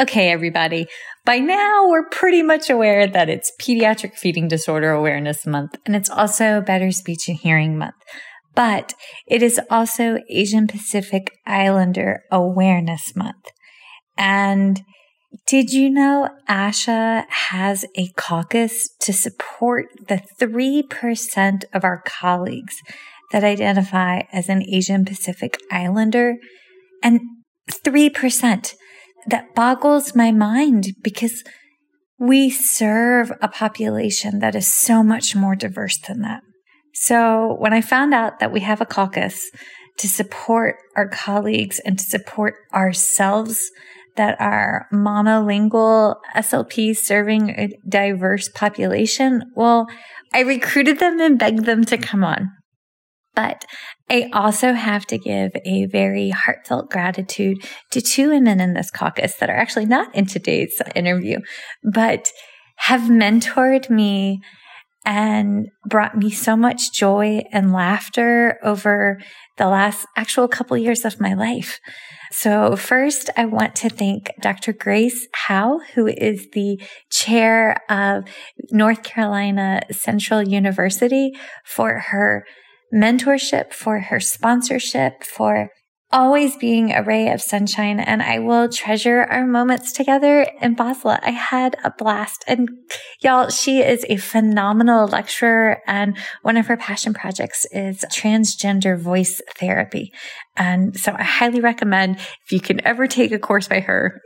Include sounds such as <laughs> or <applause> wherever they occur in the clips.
Okay, everybody. By now, we're pretty much aware that it's Pediatric Feeding Disorder Awareness Month, and it's also Better Speech and Hearing Month. But it is also Asian Pacific Islander Awareness Month. And did you know ASHA has a caucus to support the 3% of our colleagues that identify as an Asian Pacific Islander? And 3%. That boggles my mind because we serve a population that is so much more diverse than that. So when I found out that we have a caucus to support our colleagues and to support ourselves that are monolingual SLPs serving a diverse population, well, I recruited them and begged them to come on. But I also have to give a very heartfelt gratitude to two women in this caucus that are actually not in today's interview, but have mentored me and brought me so much joy and laughter over the last actual couple years of my life. So first, I want to thank Dr. Grace Howe, who is the chair of North Carolina Central University for her mentorship, for her sponsorship, for always being a ray of sunshine. And I will treasure our moments together in Basel. I had a blast. And y'all, she is a phenomenal lecturer. And one of her passion projects is transgender voice therapy. And so I highly recommend if you can ever take a course by her,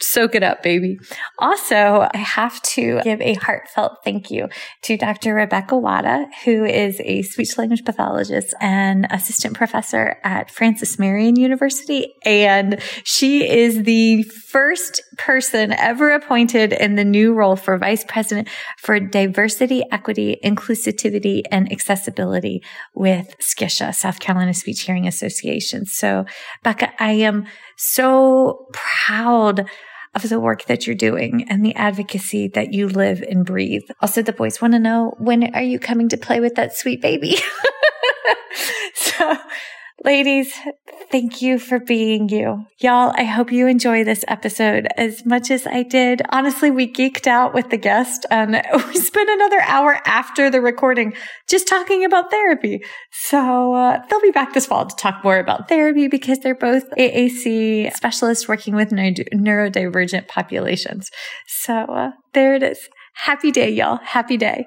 soak it up, baby. Also, I have to give a heartfelt thank you to Dr. Rebecca Wada, who is a speech language pathologist and assistant professor at Francis Marion University. And she is the first person ever appointed in the new role for vice president for diversity, equity, inclusivity, and accessibility with SCSHA, South Carolina Speech Hearing Association. So, Becca, I am so proud of the work that you're doing and the advocacy that you live and breathe. Also, the boys want to know when are you coming to play with that sweet baby? <laughs> so Ladies, thank you for being you. Y'all, I hope you enjoy this episode as much as I did. Honestly, we geeked out with the guest and <laughs> we spent another hour after the recording just talking about therapy. So uh, they'll be back this fall to talk more about therapy because they're both AAC specialists working with neurodivergent populations. So uh, there it is. Happy day, y'all. Happy day.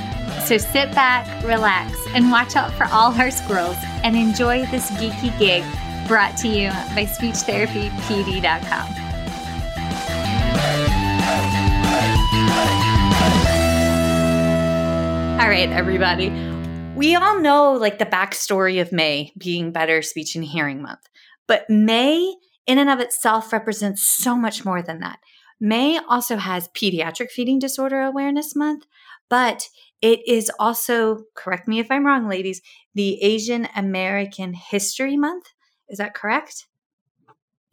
So sit back, relax, and watch out for all our squirrels and enjoy this geeky gig brought to you by SpeechTherapyPD.com. All right, everybody. We all know like the backstory of May being Better Speech and Hearing Month, but May in and of itself represents so much more than that. May also has Pediatric Feeding Disorder Awareness Month, but it is also, correct me if I'm wrong, ladies, the Asian American History Month. Is that correct?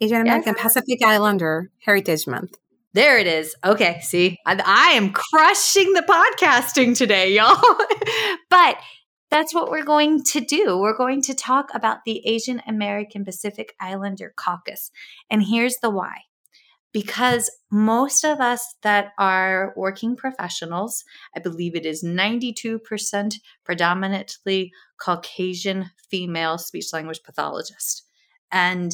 Asian American yes. Pacific Islander Heritage Month. There it is. Okay, see, I, I am crushing the podcasting today, <laughs> y'all. but that's what we're going to do. We're going to talk about the Asian American Pacific Islander Caucus. And here's the why because most of us that are working professionals, I believe it is 92% predominantly Caucasian female speech language pathologist. And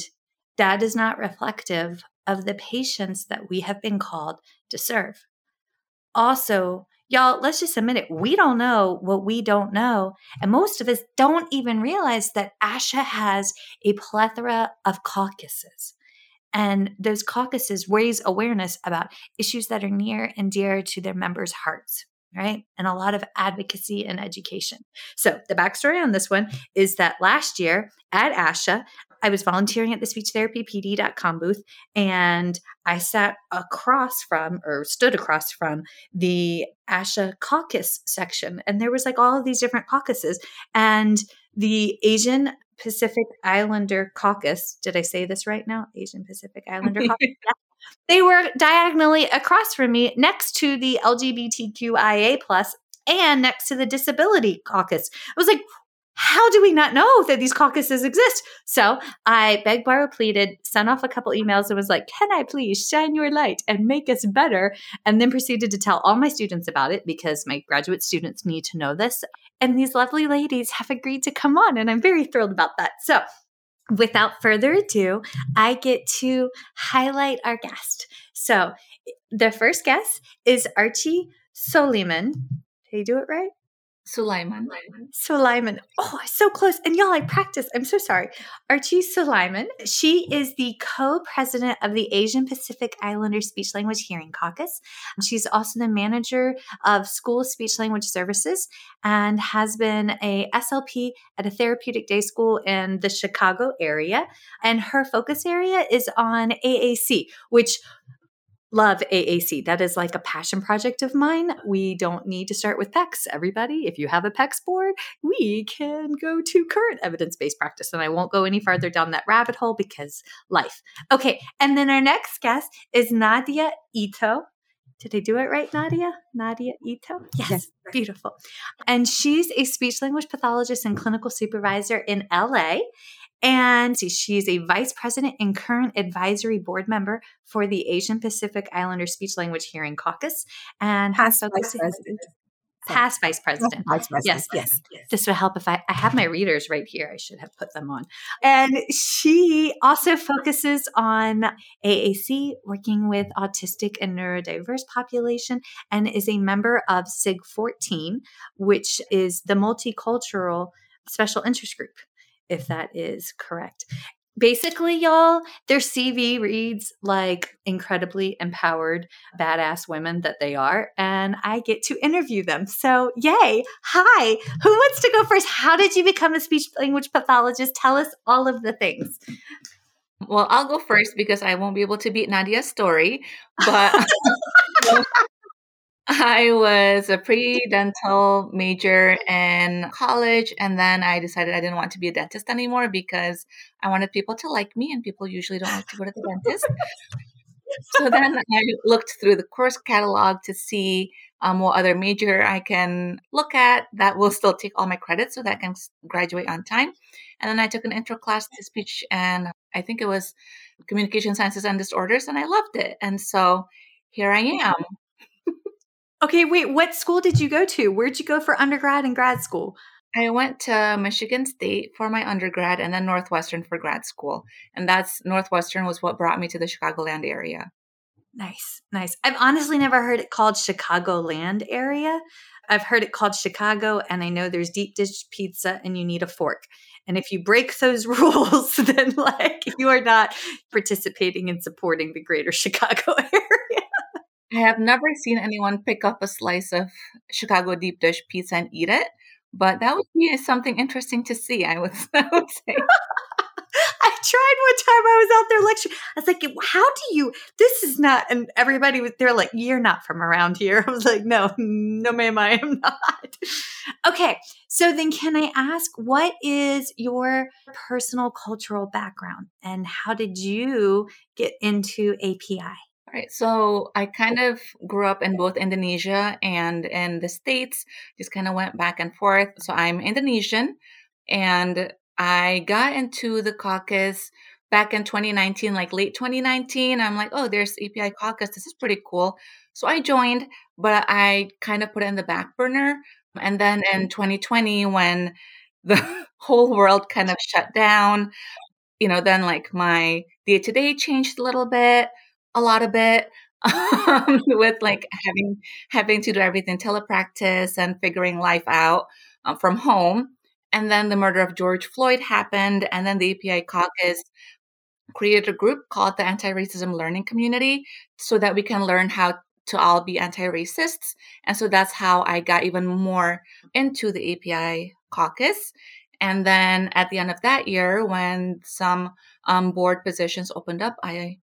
that is not reflective of the patients that we have been called to serve. Also, y'all, let's just admit it. We don't know what we don't know. And most of us don't even realize that ASHA has a plethora of caucuses. And those caucuses raise awareness about issues that are near and dear to their members' hearts, right? And a lot of advocacy and education. So, the backstory on this one is that last year at ASHA, I was volunteering at the speechtherapypd.com booth and I sat across from or stood across from the ASHA caucus section. And there was like all of these different caucuses. And the Asian Pacific Islander Caucus. Did I say this right now? Asian Pacific Islander <laughs> Caucus. They were diagonally across from me next to the LGBTQIA plus and next to the Disability Caucus. I was like, how do we not know that these caucuses exist? So I begged, borrowed, pleaded, sent off a couple emails and was like, can I please shine your light and make us better? And then proceeded to tell all my students about it because my graduate students need to know this. And these lovely ladies have agreed to come on, and I'm very thrilled about that. So without further ado, I get to highlight our guest. So the first guest is Archie Soliman. Did I do it right? Soelaeman. Soelaeman. Oh, so close. And y'all, I practice. I'm so sorry. Archie Soelaeman. She is the co-president of the Asian Pacific Islander Speech Language Hearing Caucus. She's also the manager of School Speech Language Services and has been a SLP at a therapeutic day school in the Chicago area. And her focus area is on AAC, which love AAC. That is like a passion project of mine. We don't need to start with PECS. Everybody, if you have a PECS board, we can go to current evidence based practice. And I won't go any farther down that rabbit hole because life. Okay. And then our next guest is Nadhiya Ito. Did I do it right, Nadhiya? Nadhiya Ito? Yes, yes. beautiful. And she's a speech language pathologist and clinical supervisor in LA. And she's a vice president and current advisory board member for the Asian Pacific Islander Speech Language Hearing Caucus and past vice president. Past vice president. Vice president. Yes. yes. This would help if I, I have my readers right here. I should have put them on. And she also focuses on AAC, working with autistic and neurodiverse population, and is a member of SIG 14, which is the multicultural special interest group if that is correct. Basically, y'all, their CV reads like incredibly empowered, badass women that they are, and I get to interview them. So, yay. Hi. Who wants to go first? How did you become a speech language pathologist? Tell us all of the things. Well, I'll go first because I won't be able to beat Nadhiya's story. But <laughs> <laughs> I was a pre-dental major in college, and then I decided I didn't want to be a dentist anymore because I wanted people to like me, and people usually don't like to go to the dentist. so then I looked through the course catalog to see um, what other major I can look at that will still take all my credits so that I can graduate on time. And then I took an intro class to speech, and I think it was communication sciences and disorders, and I loved it. And so here I am Okay, wait, what school did you go to? Where'd you go for undergrad and grad school? I went to Michigan State for my undergrad and then Northwestern for grad school. And that's Northwestern was what brought me to the Chicagoland area. Nice, nice. I've honestly never heard it called Chicagoland area. I've heard it called Chicago, and I know there's deep dish pizza and you need a fork. And if you break those <laughs> rules, then like you are not participating in supporting the greater Chicago <laughs> area. I have never seen anyone pick up a slice of Chicago deep dish pizza and eat it, but that would be something interesting to see, I would, <laughs> I would say. I tried one time. I was out there lecturing. I was like, "How do you? This is not." And everybody was they're like, "You're not from around here." <laughs> I was like, "No, no, ma'am, I am <laughs> not." okay, so then can I ask, what is your personal cultural background, and how did you get into API? Right, so I kind of grew up in both Indonesia and in the States, just kind of went back and forth. So I'm Indonesian, and I got into the caucus back in 2019, like late 2019. I'm like, oh, there's API caucus. This is pretty cool. So I joined, but I kind of put it in the back burner. And then in 2020, mm-hmm. when <laughs> the whole world kind of shut down, you know, then like my day to day changed a little bit, a lot of it Um, <laughs> with like having having to do everything telepractice and figuring life out um, from home and then the murder of George Floyd happened. And then the API caucus created a group called the Anti Racism Learning Community so that we can learn how to all be anti racists. And so that's how I got even more into the API caucus. And then at the end of that year, when some um, board positions opened up, I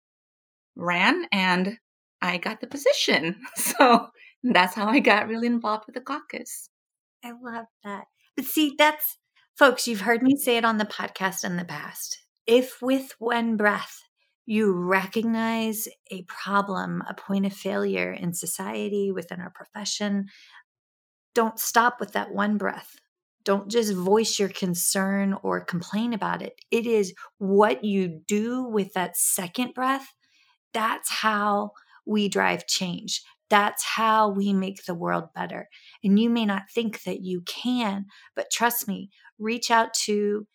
ran and I got the position. <laughs> So that's how I got really involved with the caucus. I love that. But see, that's Folks, you've heard me say it on the podcast in the past. If with one breath you recognize a problem, a point of failure in society, within our profession, don't stop with that one breath. Don't just voice your concern or complain about it. It is what you do with that second breath. That's how we drive change. That's how we make the world better. And you may not think that you can, but trust me, reach out to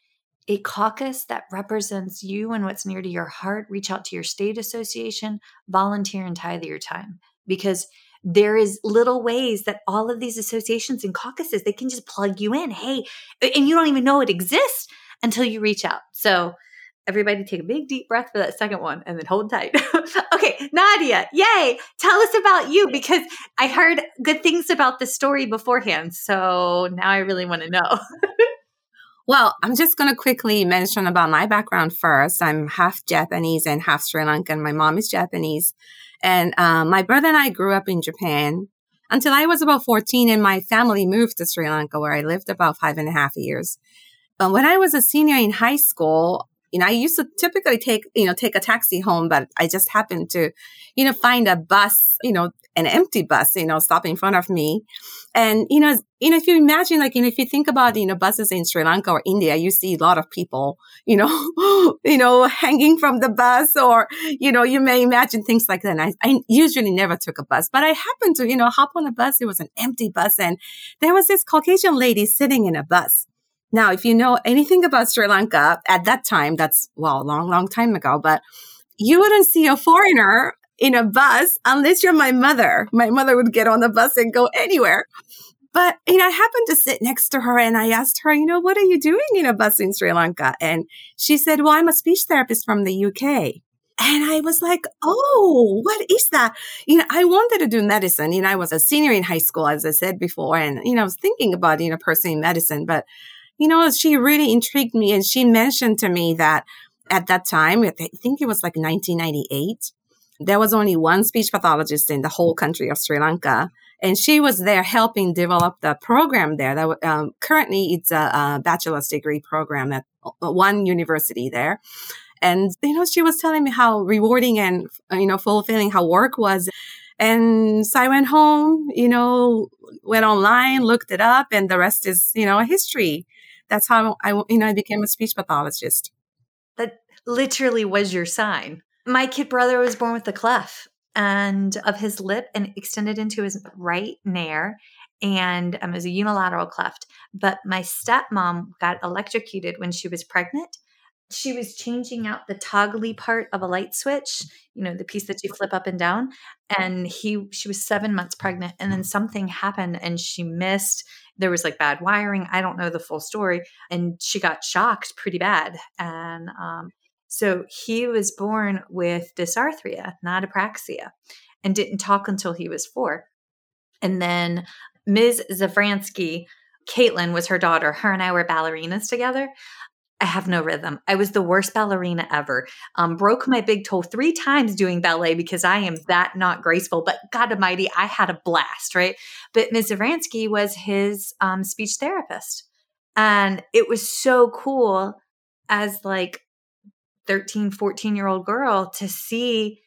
a caucus that represents you and what's near to your heart. Reach out to your state association, volunteer and tithe your time because there is little ways that all of these associations and caucuses they can just plug you in hey and you don't even know it exists until you reach out so Everybody take a big deep breath for that second one and then hold tight. <laughs> okay, Nadhiya, yay. Tell us about you because I heard good things about the story beforehand. So now I really want to know. <laughs> well, I'm just going to quickly mention about my background first. I'm half Japanese and half Sri Lankan. My mom is Japanese. And um, my brother and I grew up in Japan until I was about 14 and my family moved to Sri Lanka where I lived about five and a half years. But when I was a senior in high school, you know, I used to typically take, you know, take a taxi home, but I just happened to, you know, find a bus, you know, an empty bus, you know, stop in front of me. And, you know, you know, if you imagine, like, you know, if you think about, you know, buses in Sri Lanka or India, you see a lot of people, you know, you know, hanging from the bus or, you know, you may imagine things like that. And I, I usually never took a bus, but I happened to, you know, hop on a bus. It was an empty bus and there was this Caucasian lady sitting in a bus. Now, if you know anything about Sri Lanka at that time, that's, well, a long, long time ago, but you wouldn't see a foreigner in a bus unless you're my mother. My mother would get on the bus and go anywhere. But, you know, I happened to sit next to her and I asked her, you know, what are you doing in a bus in Sri Lanka? And she said, well, I'm a speech therapist from the UK. And I was like, oh, what is that? You know, I wanted to do medicine. You know, I was a senior in high school, as I said before. And, you know, I was thinking about, you know, pursuing medicine, but you know, she really intrigued me. And she mentioned to me that at that time, I think it was like 1998, there was only one speech pathologist in the whole country of Sri Lanka. And she was there helping develop the program there. That um, currently it's a, a bachelor's degree program at uh, one university there. And you know, she was telling me how rewarding and you know fulfilling her work was. And so I went home, you know, went online, looked it up, and the rest is you know a history that's how I, you know, I became a speech pathologist. That literally was your sign. My kid brother was born with a cleft and of his lip and extended into his right nare and um, it was a unilateral cleft. But my stepmom got electrocuted when she was pregnant she was changing out the toggly part of a light switch, you know, the piece that you flip up and down. And he, she was seven months pregnant, and then something happened, and she missed. There was like bad wiring. I don't know the full story, and she got shocked pretty bad. And um, so he was born with dysarthria, not apraxia, and didn't talk until he was four. And then Ms. Zafransky, Caitlin was her daughter. Her and I were ballerinas together. I have no rhythm. I was the worst ballerina ever. Um, broke my big toe three times doing ballet because I am that not graceful. But God Almighty, I had a blast, right? But Ms. Zavransky was his um, speech therapist, and it was so cool as like 13, 14 year old girl to see,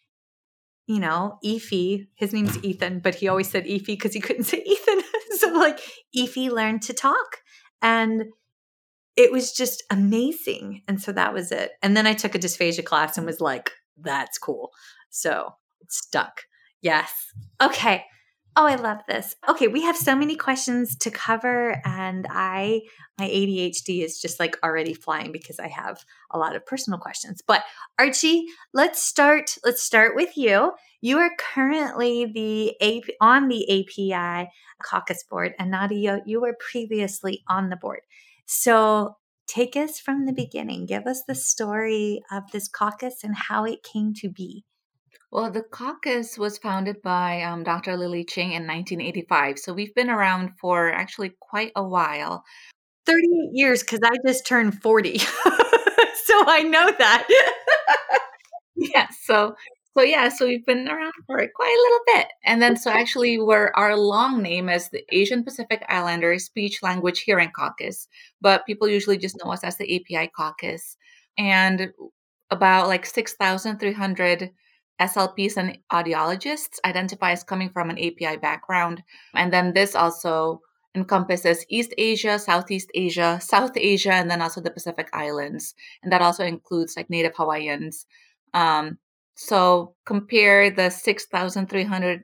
you know, Efi. His name's Ethan, but he always said Efi because he couldn't <laughs> say Ethan. so like Efi learned to talk and it was just amazing. And so that was it. And then I took a dysphagia class and was like, that's cool. So it stuck. Yes. Okay. Oh, I love this. Okay, we have so many questions to cover, and I, my ADHD is just like already flying because I have a lot of personal questions. But Archie, let's start. Let's start with you. You are currently the AP, on the API caucus board, and Nadhiya, you were previously on the board. So take us from the beginning. Give us the story of this caucus and how it came to be. Well, the caucus was founded by um, Dr. Lily Cheng in 1985. So we've been around for actually quite a while. 38 years because I just turned 40. <laughs> so I know that. <laughs> <laughs> yeah. So so yeah, so we've been around for quite a little bit. And then so actually we're our long name is the Asian Pacific Islander Speech Language Hearing Caucus, but people usually just know us as the API caucus. And about like 6,300 SLPs and audiologists identify as coming from an API background. And then this also encompasses East Asia, Southeast Asia, South Asia, and then also the Pacific Islands. And that also includes like Native Hawaiians. Um, so compare the 6,300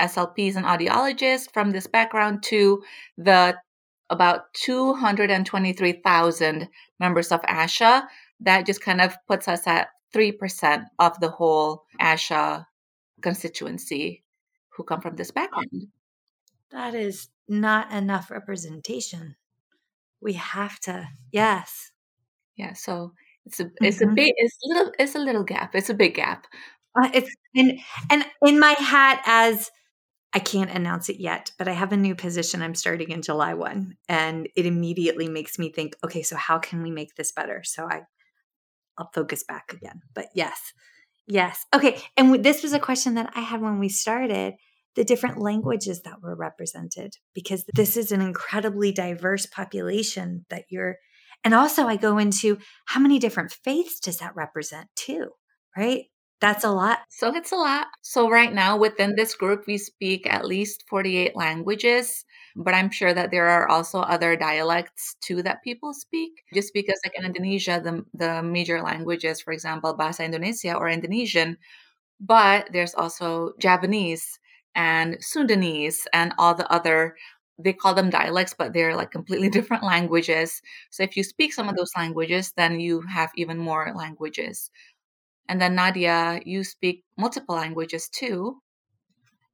SLPs and audiologists from this background to the about 223,000 members of ASHA. That just kind of puts us at 3% of the whole ASHA constituency who come from this background. That is not enough representation. We have to, yes. Yeah, so it's a it's mm-hmm. a big it's a little it's a little gap. It's a big gap. Uh, it's and and in my hat as I can't announce it yet, but I have a new position I'm starting in July 1 and it immediately makes me think, okay, so how can we make this better? So I I'll focus back again. But yes. Yes. Okay, and w- this was a question that I had when we started the different languages that were represented because this is an incredibly diverse population that you're and also, I go into how many different faiths does that represent too, right? That's a lot. So it's a lot. So right now within this group, we speak at least 48 languages, but I'm sure that there are also other dialects too that people speak. Just because like in Indonesia, the, the major languages, for example, Bahasa Indonesia or Indonesian, but there's also Javanese and Sundanese and all the other they call them dialects, but they're like completely <laughs> different languages. So if you speak some of mm. those languages, then you have even more languages. And then Nadhiya, you speak multiple languages too.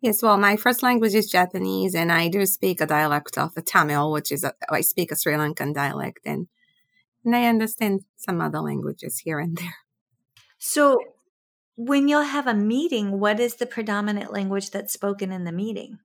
Yes, well, my first language is Japanese, and I do speak a dialect of Tamil, which is a, I speak a Sri Lankan dialect, and and I understand some other languages here and there. So, when you'll have a meeting, what is the predominant language that's spoken in the meeting?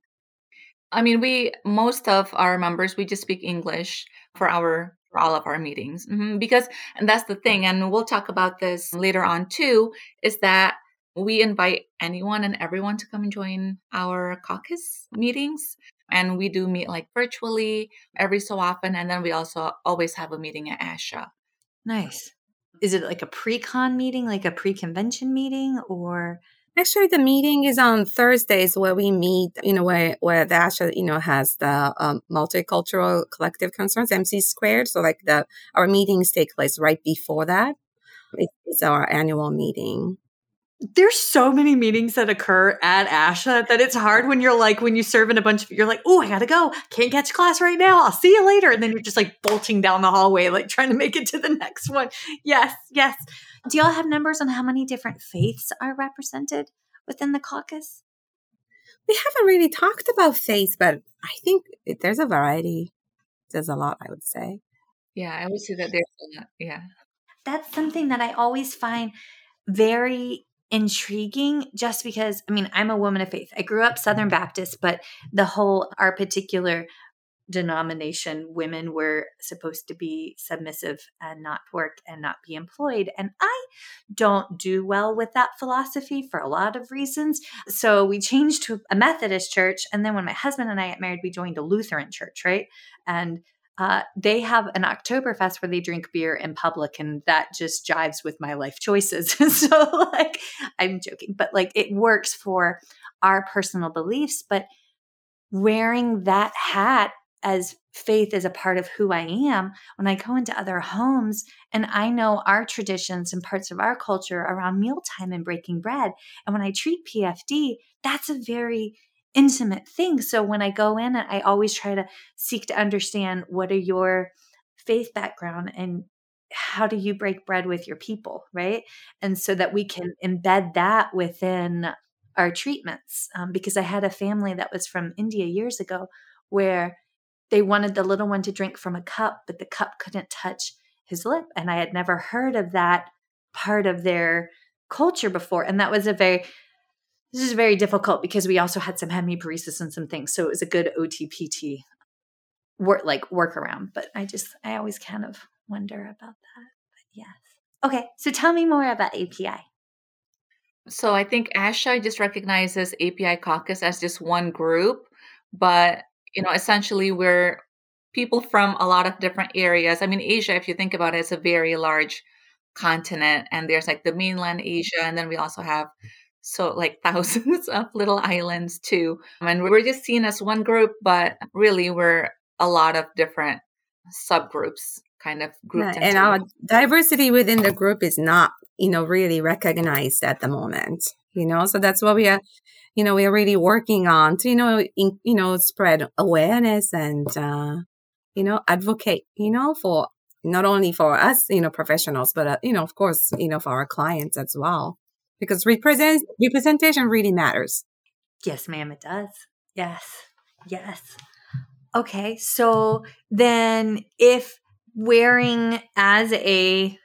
I mean, we most of our members we just speak English for our for all of our meetings mm-hmm. because and that's the thing, and we'll talk about this later on too. Is that we invite anyone and everyone to come and join our caucus meetings, and we do meet like virtually every so often, and then we also always have a meeting at ASHA. Nice. Is it like a pre-con meeting, like a pre-convention meeting, or Actually, the meeting is on Thursdays where we meet, you know, where, where the ASHA, you know, has the um, multicultural collective concerns, MC squared. So like the, our meetings take place right before that. It's our annual meeting. there's so many meetings that occur at ASHA that it's hard when you're like when you serve in a bunch of you're like oh I gotta go can't catch class right now I'll see you later and then you're just like bolting down the hallway like trying to make it to the <laughs> next one yes yes do y'all have numbers on how many different faiths are represented within the caucus? We haven't really talked about faith but I think there's a variety. There's a lot I would say. Yeah I would say that there's a lot yeah. That's something that I always find very intriguing just because I mean, I'm a woman of faith. I grew up Southern Baptist, but the whole, our particular denomination, women were supposed to be submissive and not work and not be employed. And I don't do well with that philosophy for a lot of reasons. So we changed to a Methodist church. And then when my husband and I got married, we joined a Lutheran church, right? And uh, they have an Oktoberfest where they drink beer in public, and that just jives with my life choices. <laughs> so, like, I'm joking, but like, it works for our personal beliefs. But wearing that hat as faith is a part of who I am, when I go into other homes and I know our traditions and parts of our culture around mealtime and breaking bread, and when I treat PFD, that's a very intimate thing. So when I go in, I always try to seek to understand what are your faith background and how do you break bread with your people, right? And so that we can embed that within our treatments. Um, because I had a family that was from India years ago where they wanted the little one to drink from a cup, but the cup couldn't touch his lip. And I had never heard of that part of their culture before. And that was a very this is very difficult because we also had some hemiparesis and some things. So it was a good OTPT work like workaround. But I just I always kind of wonder about that. But yes. Okay. So tell me more about API. So I think ASHA just recognizes API caucus as just one group, but you know, essentially we're people from a lot of different areas. I mean, Asia, if you think about it, it's a very large continent, and there's like the mainland Asia, and then we also have so like <laughs> thousands of little islands too. And we're just seen as one group, but really we're a lot of different subgroups kind of grouped. Right. And our diversity within the group is not, you know, really recognized at the moment. You know, so that's what we are, you know, we are really working on to, you know, in, you know, spread awareness and, uh, you know, advocate, you know, for not only for us, you know, professionals, but, uh, you know, of course, you know, for our clients as well because represent representation really matters. Yes, ma'am, it does. Yes. Yes. Okay. So then if wearing as a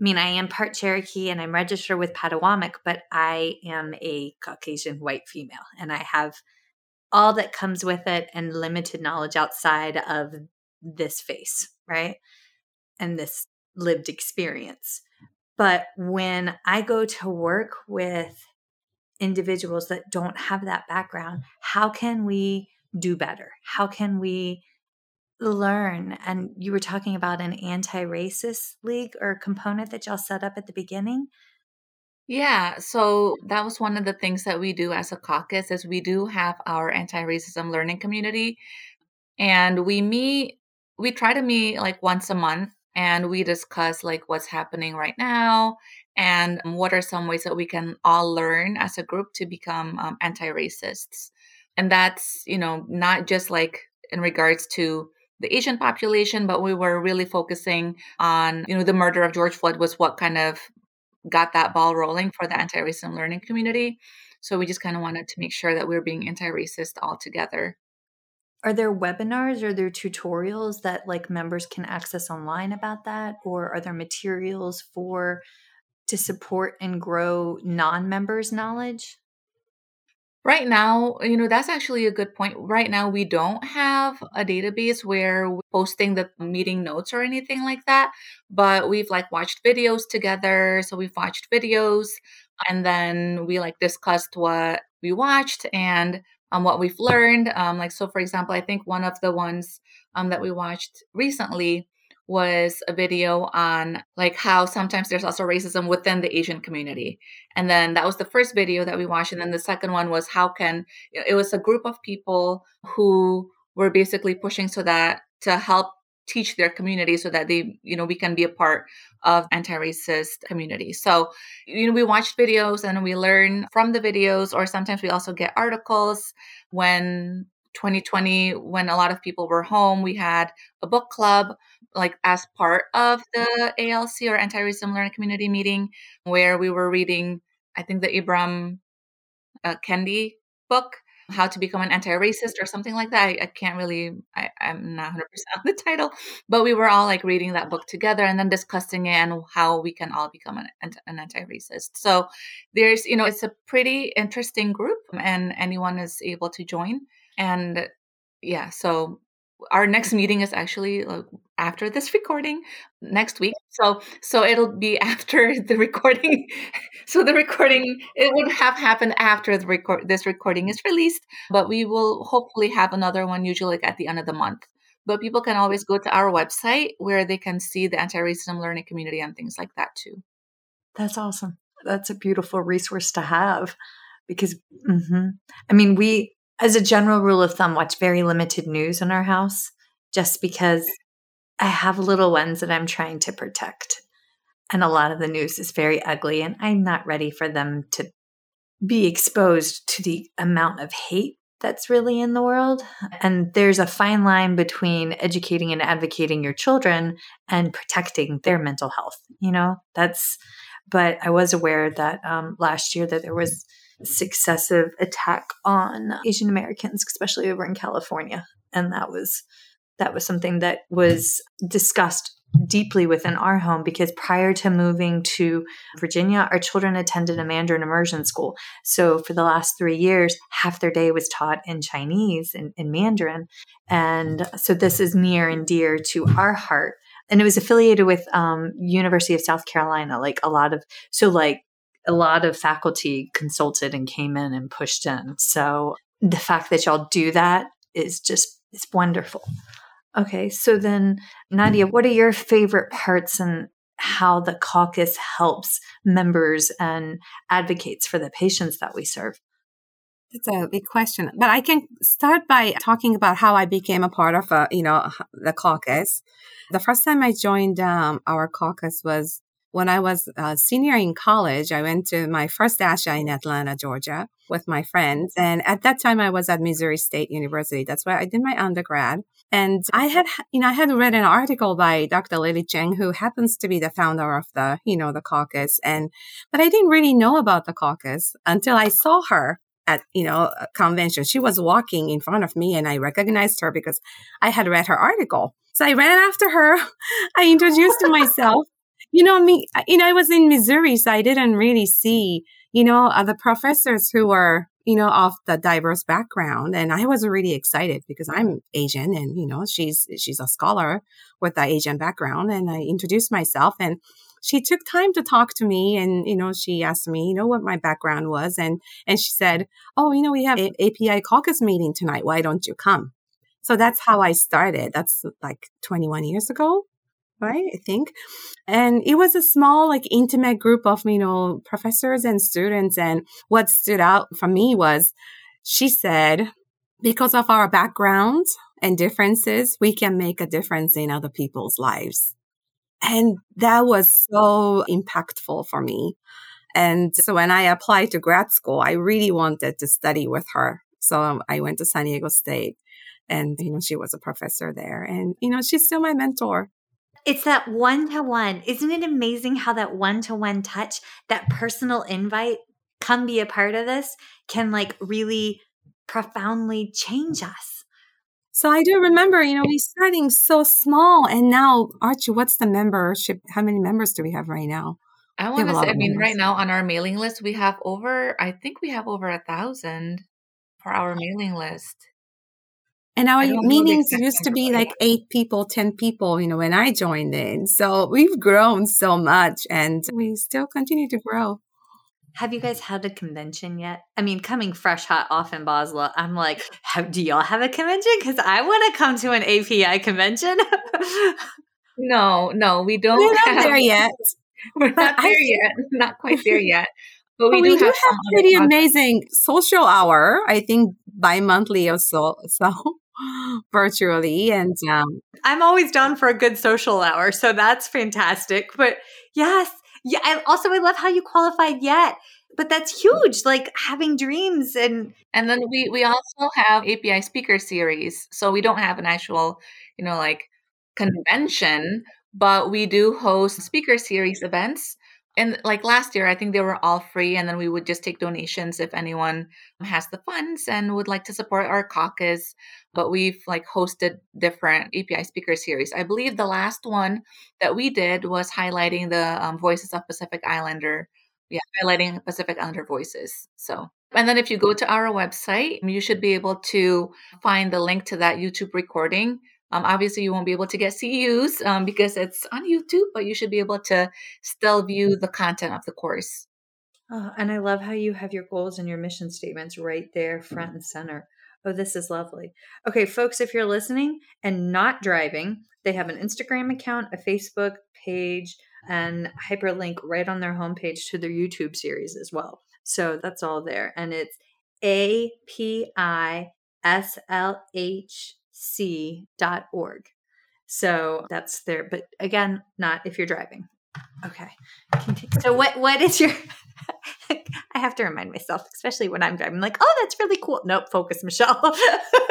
I mean, I am part Cherokee and I'm registered with Potawatomi, but I am a Caucasian white female and I have all that comes with it and limited knowledge outside of this face, right? And this lived experience. But when I go to work with individuals that don't have that background, how can we do better? How can we learn? And you were talking about an anti racist league or component that y'all set up at the beginning. Yeah, so that was one of the things that we do as a caucus is we do have our anti-racism learning community and we meet we try to meet like once a month and we discuss like what's happening right now and what are some ways that we can all learn as a group to become um, anti-racists and that's you know not just like in regards to the asian population but we were really focusing on you know the murder of george floyd was what kind of got that ball rolling for the anti-racism learning community. So we just kind of wanted to make sure that we we're being anti-racist all together are there webinars or there tutorials that like members can access online about that? Or are there materials for to support and grow non-members knowledge right now you know that's actually a good point right now we don't have a database where we're posting the meeting notes or anything like that but we've like watched videos together so we've watched videos and then we like discussed what we watched and um, what we've learned. Um, like, so for example, I think one of the ones um, that we watched recently was a video on like how sometimes there's also racism within the Asian community. And then that was the first video that we watched. And then the second one was how can it was a group of people who were basically pushing so that to help teach their community so that they, you know, we can be a part of anti-racist community. So, you know, we watch videos and we learn from the videos, or sometimes we also get articles. When 2020, when a lot of people were home, we had a book club, like as part of the ALC or anti-racism learning community meeting, where we were reading, I think the Ibram uh, Kendi book how to become an anti-racist or something like that. I, I can't really, I, am not 100% on the title, but we were all like reading that book together and then discussing it and how we can all become an, an anti-racist. So there's, you know, it's a pretty interesting group and anyone is able to join. And yeah, so our next meeting is actually like after this recording next week. So so it'll be <laughs> after the recording. So the recording it would have happened after the record this recording is released but we will hopefully have another one usually like at the end of the month. But people can always go to our website where they can see the anti-racism learning community and things like that too. That's awesome. That's a beautiful resource to have because mm-hmm. i mean we as a general rule of thumb, watch very limited news in our house just because I have little ones that I'm trying to protect. And a lot of the news is very ugly, and I'm not ready for them to be exposed to the amount of hate that's really in the world. And there's a fine line between educating and advocating your children and protecting their mental health. You know, that's, but I was aware that um, last year that there was successive attack on Asian Americans, especially over in California. And that was that was something that was discussed deeply within our home because prior to moving to Virginia, our children attended a Mandarin immersion school. So for the last three years, half their day was taught in Chinese and in, in Mandarin. And so this is near and dear to our heart. And it was affiliated with um, University of South Carolina, like a lot of so like a lot of faculty consulted and came in and pushed in. So the fact that y'all do that is just it's wonderful. Okay, so then Nadhiya, what are your favorite parts and how the caucus helps members and advocates for the patients that we serve? That's a big question, but I can start by talking about how I became a part of, uh, you know, the caucus. The first time I joined um, our caucus was when I was a senior in college, I went to my first ASHA in Atlanta, Georgia with my friends. And at that time, I was at Missouri State University. That's where I did my undergrad. And I had, you know, I had read an article by Dr. Lily Cheng, who happens to be the founder of the, you know, the caucus. And, but I didn't really know about the caucus until I saw her at, you know, a convention. She was walking in front of me and I recognized her because I had read her article. So I ran after her. <laughs> I introduced myself you know, me, you know, I was in Missouri, so I didn't really see, you know, the professors who were, you know, of the diverse background. And I was really excited because I'm Asian and, you know, she's, she's a scholar with the Asian background. And I introduced myself and she took time to talk to me and, you know, she asked me, you know, what my background was. And, and she said, Oh, you know, we have an API caucus meeting tonight. Why don't you come? So that's how I started. That's like 21 years ago right? I think. And it was a small, like intimate group of, you know, professors and students. And what stood out for me was she said, because of our backgrounds and differences, we can make a difference in other people's lives. And that was so impactful for me. And so when I applied to grad school, I really wanted to study with her. So I went to San Diego State and, you know, she was a professor there and, you know, she's still my mentor. It's that one to one. Isn't it amazing how that one to one touch, that personal invite, come be a part of this, can like really profoundly change us? So I do remember, you know, we starting so small, and now Archie, what's the membership? How many members do we have right now? I want to say, I mean, members. right now on our mailing list, we have over, I think we have over a thousand for our mailing list. And our meetings used to be like eight people, 10 people, you know, when I joined in. So we've grown so much and we still continue to grow. Have you guys had a convention yet? I mean, coming fresh hot off in Basel, I'm like, do y'all have a convention? Because I want to come to an API convention. <laughs> no, no, we don't. We're not have, there <laughs> yet. We're not there <laughs> yet. Not quite there yet. But we, but do, we do have, have pretty amazing social hour. I think bi-monthly or so. So <laughs> virtually. And um, I'm always down for a good social hour. So that's fantastic. But yes, yeah. And also, I love how you qualified yet. But that's huge, like having dreams and and then we we also have API speaker series. So we don't have an actual, you know, like convention, but we do host speaker series events and like last year i think they were all free and then we would just take donations if anyone has the funds and would like to support our caucus. But we've like hosted different api speaker series. I believe the last one that we did was highlighting the um, voices of pacific islander. Yeah highlighting pacific islander voices so. And then if you go to our website you should be able to find the link to that youtube recording um, obviously, you won't be able to get CEUs um, because it's on YouTube, but you should be able to still view the content of the course. Oh, and I love how you have your goals and your mission statements right there, front and center. Oh, this is lovely. Okay, folks, if you're listening and not driving, they have an Instagram account, a Facebook page, and hyperlink right on their homepage to their YouTube series as well. So that's all there. And it's A P I S L H c.org. So that's there. But again, not if you're driving. Okay. Continue. So what what is your <laughs> I have to remind myself, especially when I'm driving, like, oh, that's really cool. Nope, focus, Michelle.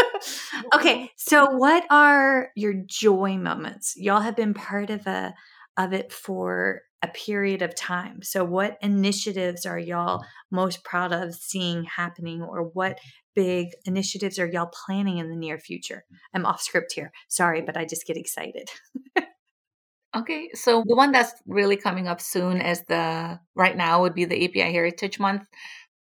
<laughs> okay. So what are your joy moments? Y'all have been part of a of it for a period of time. So what initiatives are y'all most proud of seeing happening or what big initiatives are y'all planning in the near future? I'm off script here. Sorry, but I just get excited. okay, so the one that's really coming up soon is the right now would be the API Heritage Month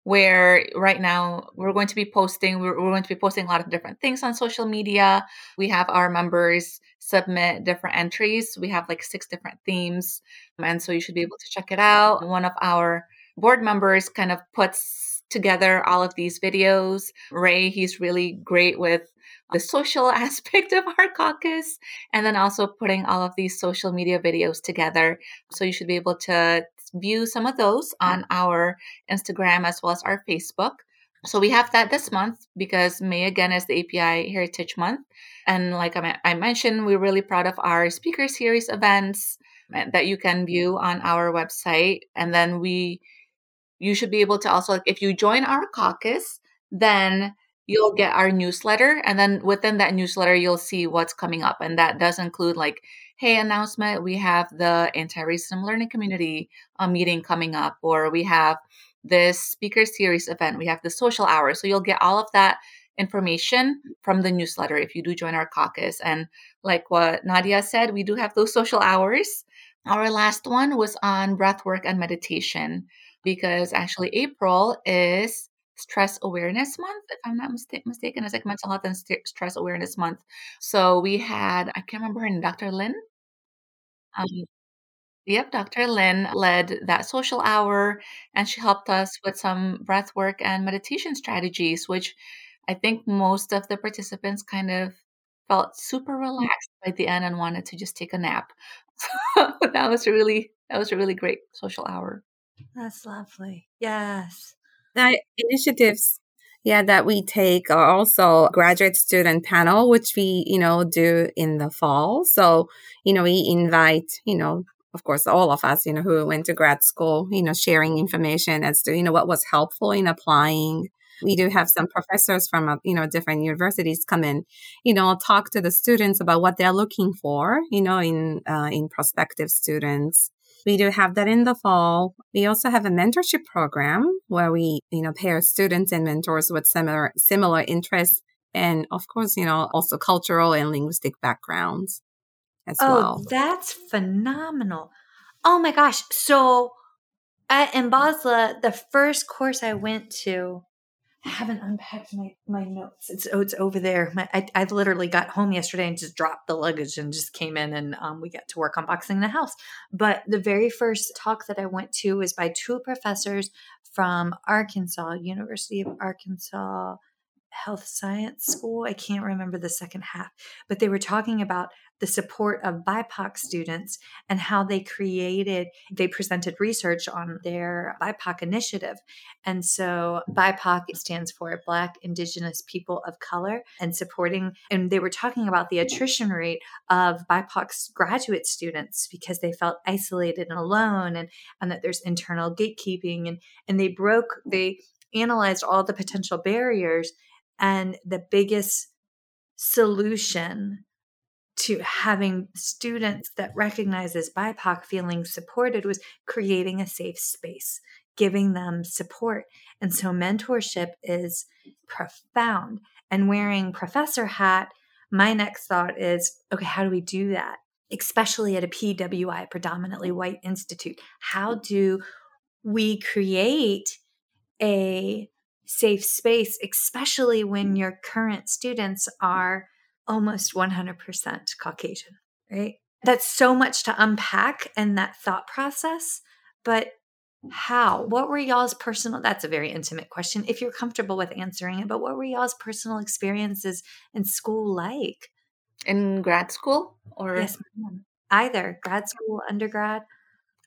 where right now we're going to be posting we're, we're, going to be posting a lot of different things on social media we have our members submit different entries we have like six different themes and so you should be able to check it out one of our board members kind of puts together all of these videos. Ray, he's really great with the social <laughs> aspect of our caucus and then also putting all of these social media videos together. So you should be able to view some of those on our Instagram as well as our Facebook. So we have that this month because May again is the API Heritage Month. And like I mentioned, we're really proud of our speaker series events eh, that you can view on our website. And then we you should be able to also like if you join our caucus then you'll get our newsletter and then within that newsletter you'll see what's coming up and that does include like hey announcement we have the anti-racism learning community uh, meeting coming up or we have this speaker series event we have the social hour so you'll get all of that information from the newsletter if you do join our caucus and like what Nadhiya said we do have those social hours. Our last one was on breath work and meditation because actually April is Stress Awareness Month, if I'm not mista- mistaken. It's like Mental Health and St- Stress Awareness Month. So we had, I can't remember her name, Dr. Lynn. Um, yep, Dr. Lynn led that social hour and she helped us with some breath work and meditation strategies, which I think most of the participants kind of felt super relaxed by the end and wanted to just take a nap. <laughs> that was really that was a really great social hour. That's lovely. Yes. The initiatives, yeah, that we take are also graduate student panel, which we, you know, do in the fall. So, you know, we invite, you know, of course, all of us, you know, who went to grad school, you know, sharing information as to, you know, what was helpful in applying. We do have some professors from, uh, you know, different universities come in, you know, talk to the students about what they're looking for, you know, in, uh, in prospective students. We do have that in the fall. We also have a mentorship program where we, you know, pair students and mentors with similar similar interests and of course, you know, also cultural and linguistic backgrounds as oh, well. That's phenomenal. Oh my gosh. So at in Basla, the first course I went to I haven't unpacked my, my notes. It's oh, it's over there. My, I, I literally got home yesterday and just dropped the luggage and just came in and um, we got to work unboxing the house. But the very first talk that I went to was by two professors from Arkansas, University of Arkansas Health Science School. I can't remember the second half, but they were talking about the support of BIPOC students and how they created, they presented research on their BIPOC initiative. And so BIPOC stands for Black, Indigenous People of Color and supporting, and they were talking about the attrition rate of BIPOC graduate students because they felt isolated and alone and, and that there's internal gatekeeping and, and they broke, they analyzed all the potential barriers and the biggest solution to having students that recognize recognizes BIPOC feeling supported was creating a safe space, giving them support. And so mentorship is profound. And wearing professor hat, my next thought is okay, how do we do that? Especially at a PWI, predominantly white institute. How do we create a safe space, especially when your current students are almost 100% Caucasian, right? That's so much to unpack in that thought process. But how? What were y'all's personal? That's a very intimate question if you're comfortable with answering it. But what were y'all's personal experiences in school like? In grad school or? Yes, ma'am. Either grad school, undergrad.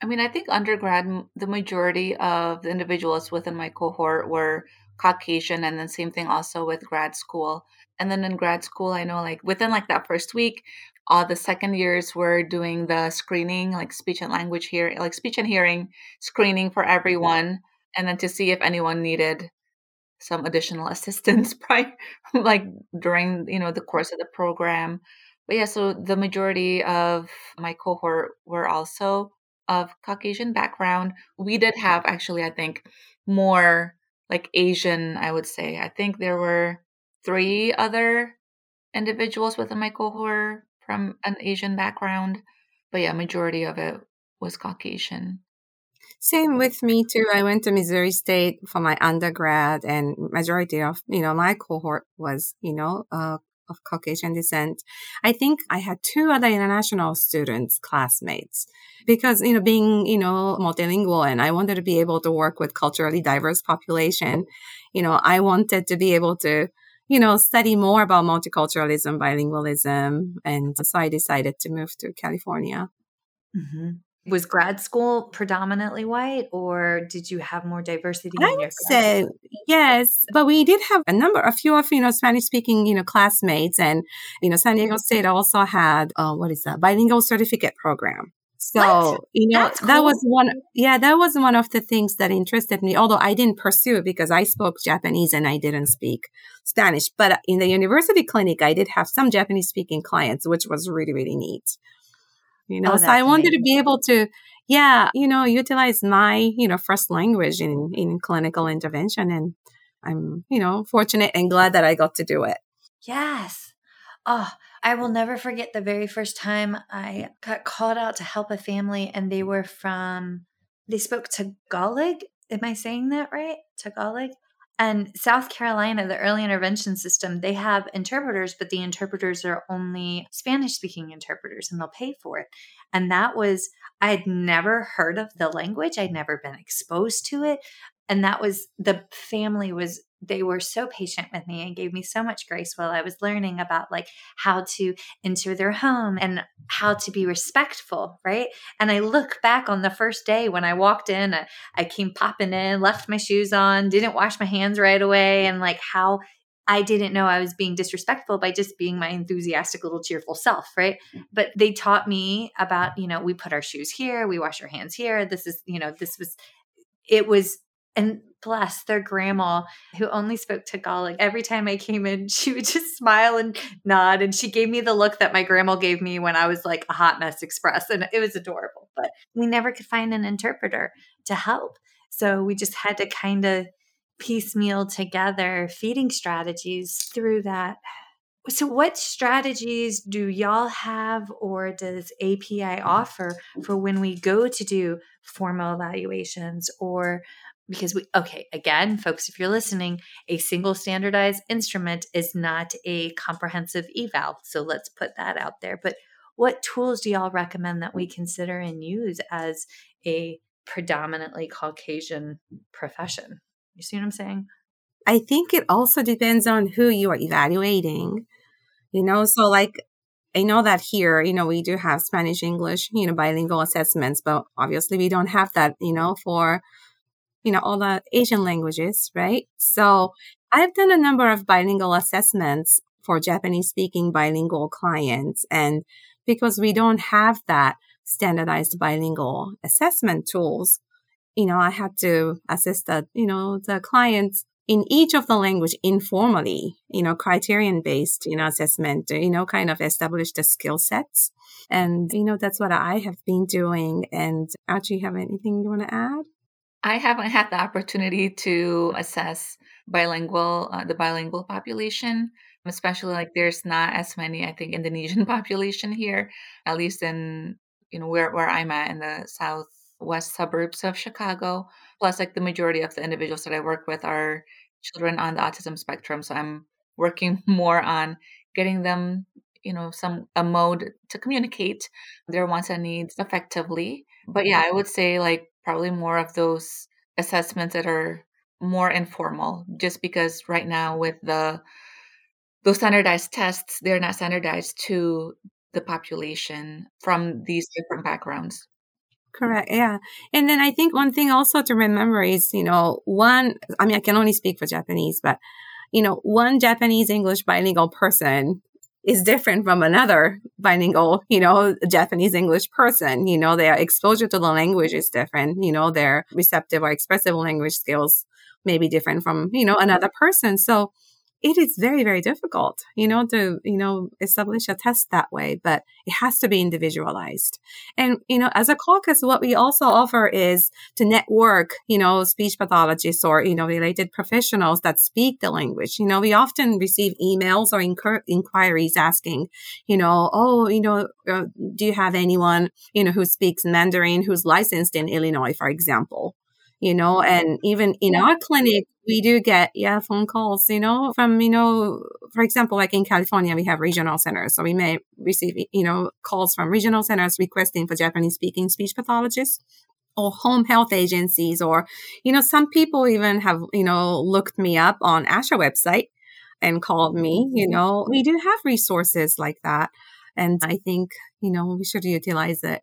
I mean, I think undergrad, the majority of the individuals within my cohort were Caucasian, and then same thing also with grad school. And then in grad school, I know like within like that first week, all the second years were doing the screening, like speech and language here, like speech and hearing screening for everyone, and then to see if anyone needed some additional <laughs> assistance, right? like during you know the course of the program. But yeah, so the majority of my cohort were also of Caucasian background. We did have actually, I think, more like Asian, I would say. I think there were three other individuals within my cohort from an Asian background. But yeah, majority of it was Caucasian. Same with me too. I went to Missouri State for my undergrad, and majority of you know my cohort was you know uh, of Caucasian descent. I think I had two other international students, classmates, because, you know, being, you know, multilingual and I wanted to be able to work with culturally diverse population, you know, I wanted to be able to, you know, study more about multiculturalism, bilingualism. And so I decided to move to California. Mm-hmm was grad school predominantly white or did you have more diversity i would say yes but we did have a number a few of you know spanish speaking you know classmates and you know san diego state also had uh, what is that bilingual certificate program so what? you know cool. that was one yeah that was one of the things that interested me although i didn't pursue it because i spoke japanese and i didn't speak spanish but in the university clinic i did have some japanese speaking clients which was really really neat you know, oh, so I wanted amazing. to be able to, yeah, you know, utilize my, you know, first language in, in clinical intervention. And I'm, you know, fortunate and glad that I got to do it. Yes. Oh, I will never forget the very first time I got called out to help a family and they were from, they spoke Tagalog. Am I saying that right? Tagalog? And South Carolina, the early intervention system, they have interpreters, but the interpreters are only Spanish speaking interpreters and they'll pay for it. And that was, I had never heard of the language, I'd never been exposed to it. And that was, the family was they were so patient with me and gave me so much grace while I was learning about like how to enter their home and how to be respectful, right? And I look back on the first day when I walked in, I, I came popping in, left my shoes on, didn't wash my hands right away, and like how I didn't know I was being disrespectful by just being my enthusiastic little cheerful self, right? Mm. But they taught me about, you know, we put our shoes here, we wash our hands here. This is, you know, this was it was and bless their grandma who only spoke Tagalog. Every time I came in, <laughs> she would just smile and nod. And she gave me the look that my grandma gave me when I was like a hot mess express. And it was adorable. But we never could find an interpreter to help. So we just had to kind of piecemeal together feeding strategies through that. So, what strategies do y'all have, or does API offer for when we go to do formal evaluations or because we okay again folks if you're listening a single standardized instrument is not a comprehensive eval so let's put that out there. But what tools do y'all recommend that we consider and use as a predominantly caucasian profession? You see what i'm saying? I think it also depends on who you are evaluating you know? So like I know that here, you know, we do have Spanish English, you know, bilingual assessments, but obviously we don't have that, you know, for, you know, all the Asian languages, right? So I've done a number of bilingual assessments for Japanese speaking bilingual clients. And because we don't have that standardized bilingual assessment tools, you know, I had to assist the, you know, the clients in each of the language informally, you know, criterion based, you know, assessment, you know, kind of establish the skill sets. And, you know, that's what I have been doing. And actually, you have anything you want to add? I haven't had the opportunity to assess bilingual, uh, the bilingual population, especially like there's not as many, I think, Indonesian <laughs> population here, at least in, you know, where, where I'm at in the southwest suburbs of Chicago. Plus, like the majority of the individuals that I work with are children on the autism spectrum. So I'm working <laughs> more on getting them, you know, some a mode to communicate their wants and needs effectively. But yeah, I would say like probably more of those assessments that are more informal, just because right now with the those standardized tests, they're not standardized to the population from these different backgrounds. Correct. Yeah. And then I think one thing also to remember is, you know, one, I mean, I can only speak for Japanese, but, you know, one Japanese English bilingual person is different from another bilingual, oh, you know, Japanese English person. You know, their exposure to the language is different. You know, their receptive or expressive language skills may be different from, you know, another person. So, it is very, very difficult, you know, to, you know, establish a test that way, but it has to be individualized. And, you know, as a caucus, what we also offer is to network, you know, speech pathologists or, you know, related professionals that speak the language. You know, we often receive emails or inquiries asking, you know, oh, you know, uh, do you have anyone, you know, who speaks Mandarin who's licensed in Illinois, for example? You know, and even in our clinic, we do get, yeah, phone calls, you know, from, you know, for example, like in California, we have regional centers. So we may receive, you know, calls from regional centers requesting for Japanese speaking speech pathologists or home health agencies or, you know, some people even have, you know, looked me up on ASHA website and called me, you mm-hmm. know, we do have resources like that. And I think, you know, we should utilize it.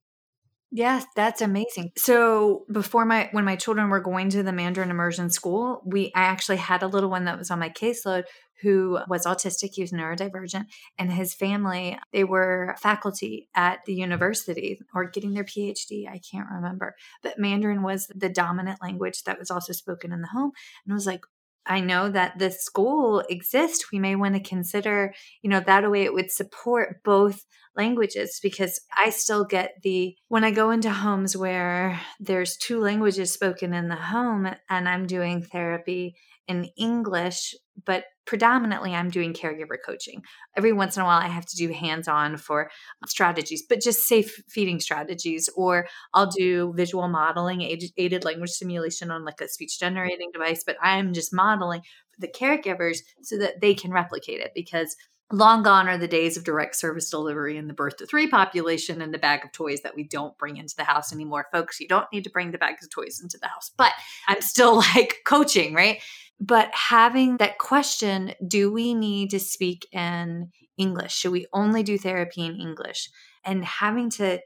Yes, that's amazing. So before my when my children were going to the Mandarin immersion school, we I actually had a little one that was on my caseload who was autistic, he was neurodivergent, and his family, they were faculty at the university or getting their PhD, I can't remember. But Mandarin was the dominant language that was also spoken in the home. And I was like, I know that the school exists. We may want to consider, you know, that way it would support both languages because I still get the when I go into homes where there's two languages spoken in the home and I'm doing therapy in English, but predominantly I'm doing caregiver coaching. Every once in a while, I have to do hands on for strategies, but just safe feeding strategies, or I'll do visual modeling, aided language stimulation on like a speech generating device, but I'm just modeling for the caregivers so that they can replicate it because long gone are the days of direct service delivery and the birth to three population and the bag of toys that we don't bring into the house anymore folks you don't need to bring the bags of toys into the house but i'm still <laughs> like coaching right but having that question do we need to speak in english? Should we only do therapy in english? And having to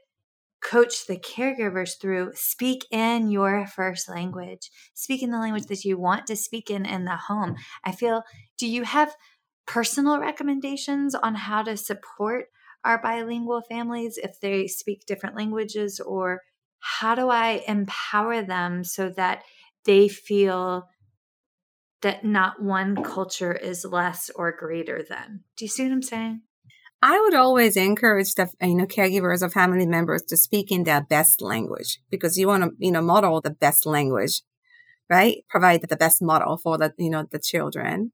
coach the caregivers through speak in your first language. Speak in the language that you want to speak in in the home. I feel do you have personal recommendations on how to support our bilingual families if they speak different languages? Or how do I empower them so that they feel that not one culture is less or greater than? Do you see what I'm saying? I would always encourage the you know caregivers or family members to speak in their best language because you want to you know model the best language, right? Provide the best model for the you know the children.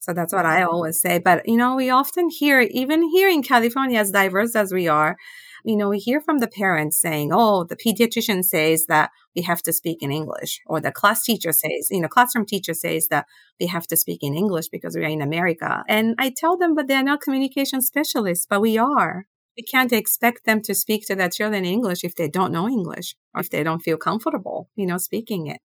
So that's what I mm-hmm. always say. But, you know, we often hear, even here in California, as diverse as we are, you know, we hear from the parents saying, oh, the pediatrician says that we have to speak in English, or the class teacher says, you know, classroom teacher says that we have to speak in English because we are in America. And I tell them, but they're not communication specialists, but we are. We can't expect them to speak to their children in English if they don't know English or if they don't feel comfortable, you know, speaking it.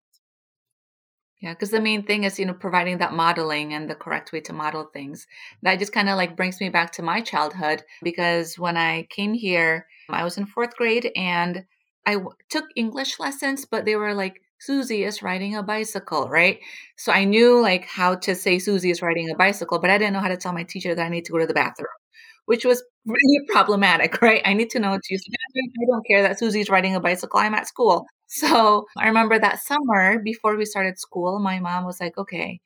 Yeah, because the main thing is, you know, providing that modeling and the correct way to model things. That just kind of like brings me back to my childhood because when I came here, I was in fourth grade and I w- took English lessons, but they were like, Susie is riding a bicycle, right? So I knew like how to say Susie is riding a bicycle, but I didn't know how to tell my teacher that I need to go to the bathroom, which was <laughs> really problematic, right? I need to know to use. I don't care that Susie's riding a bicycle. I'm at school. So I remember that summer before we started school, my mom was like, okay,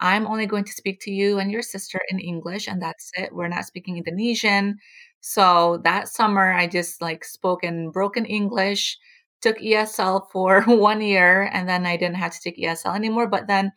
I'm only going to speak to you and your sister in English, and that's it. We're not speaking Indonesian. So that summer, I just like spoke in broken English, took ESL for <laughs> one year, and then I didn't have to take ESL anymore. But then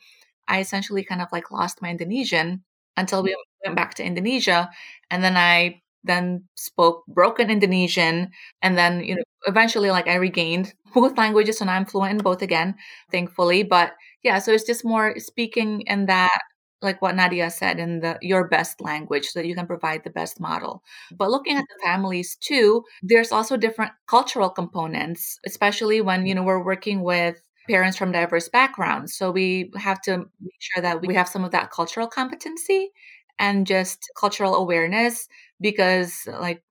I essentially kind of like lost my Indonesian until we went back to Indonesia. And then I then spoke broken Indonesian. And then, you know, eventually like I regained <laughs> both languages and I'm fluent in both again, thankfully. But yeah, so it's just more speaking in that like what Nadhiya said in the your best language so that you can provide the best model. But looking at the families too, there's also different cultural components, especially when you know we're working with parents from diverse backgrounds. So we have to make sure that we have some of that cultural competency and just cultural awareness because like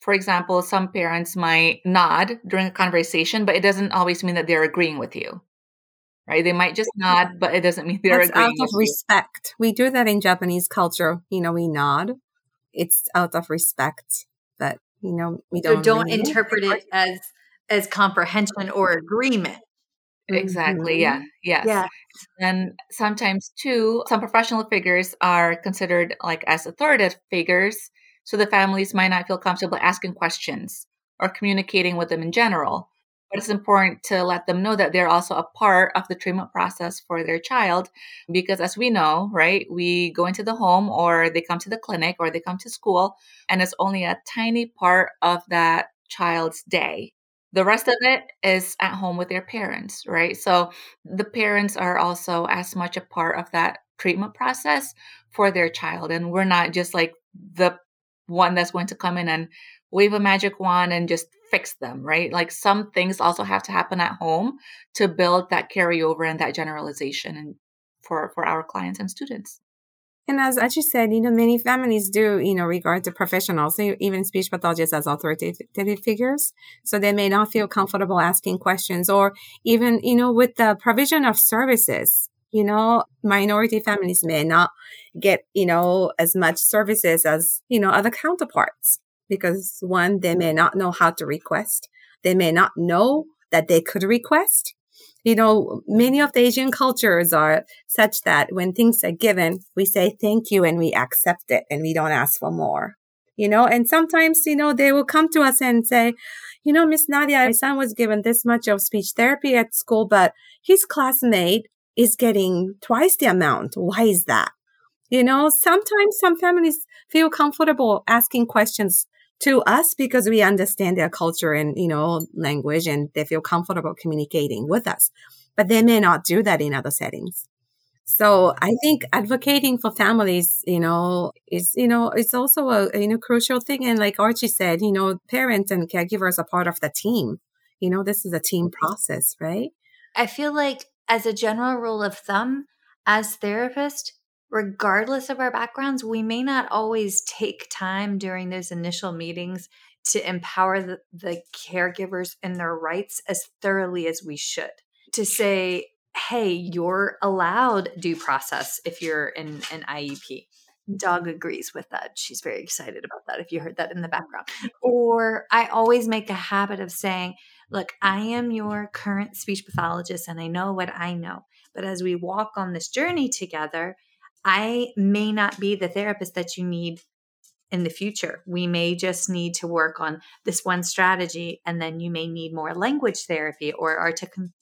for example, some parents might nod during a conversation, but it doesn't always mean that they're agreeing with you. Right? They might just nod, but it doesn't mean <laughs> they're That's agreeing. out of respect. We do that in Japanese culture. You know, we nod. It's out of respect, but you know, we don't. So don't really- interpret it as as comprehension or agreement. Exactly. Yeah. Mm-hmm. Yes. Yeah. And sometimes too, some professional figures are considered like as authoritative figures. So the families might not feel comfortable asking questions or communicating with them in general. But it's important to let them know that they're also a part of the treatment process for their child. Because as we know, right, we go into the home or they come to the clinic or they come to school, and it's only a tiny part of that child's day. The rest of it is at home with their parents, right? So the parents are also as much a part of that treatment process for their child. And we're not just like the one that's going to come in and wave a magic wand and just fix them, right? Like some things also have to happen at home to build that carryover and that generalization and for, for our clients and students. And as, as you said, you know, many families do, you know, regard the professionals, even speech pathologists as authoritative figures. So they may not feel comfortable asking questions or even, you know, with the provision of services, you know, minority families may not get, you know, as much services as, you know, other counterparts because one, they may not know how to request. They may not know that they could request you know, many of the Asian cultures are such that when things are given, we say thank you and we accept it and we don't ask for more. You know, and sometimes, you know, they will come to us and say, you know, Miss Nadhiya, my son was given this much of speech therapy at school, but his classmate is getting twice the amount. Why is that? You know, sometimes some families feel comfortable asking questions to us because we understand their culture and, you know, language and they feel comfortable communicating with us. But they may not do that in other settings. So I think advocating for families, you know, is, you know, it's also a, you know, crucial thing. And like Archie said, you know, parents and caregivers are part of the team. You know, this is a team mm-hmm. process, right? I feel like as a general rule of thumb, as therapists, regardless of our backgrounds, we may not always take time during those initial meetings to empower the, the caregivers in their rights as thoroughly as we should. To say, hey, you're allowed due process if you're in an IEP. Dog agrees with that. She's very excited about that if you heard that in the background. Or I always make a habit of saying, look, I am your current speech pathologist and I know what I know. But as we walk on this journey together, I may not be the therapist that you need in the future. We may just need to work on this one strategy, and then you may need more language therapy or articulation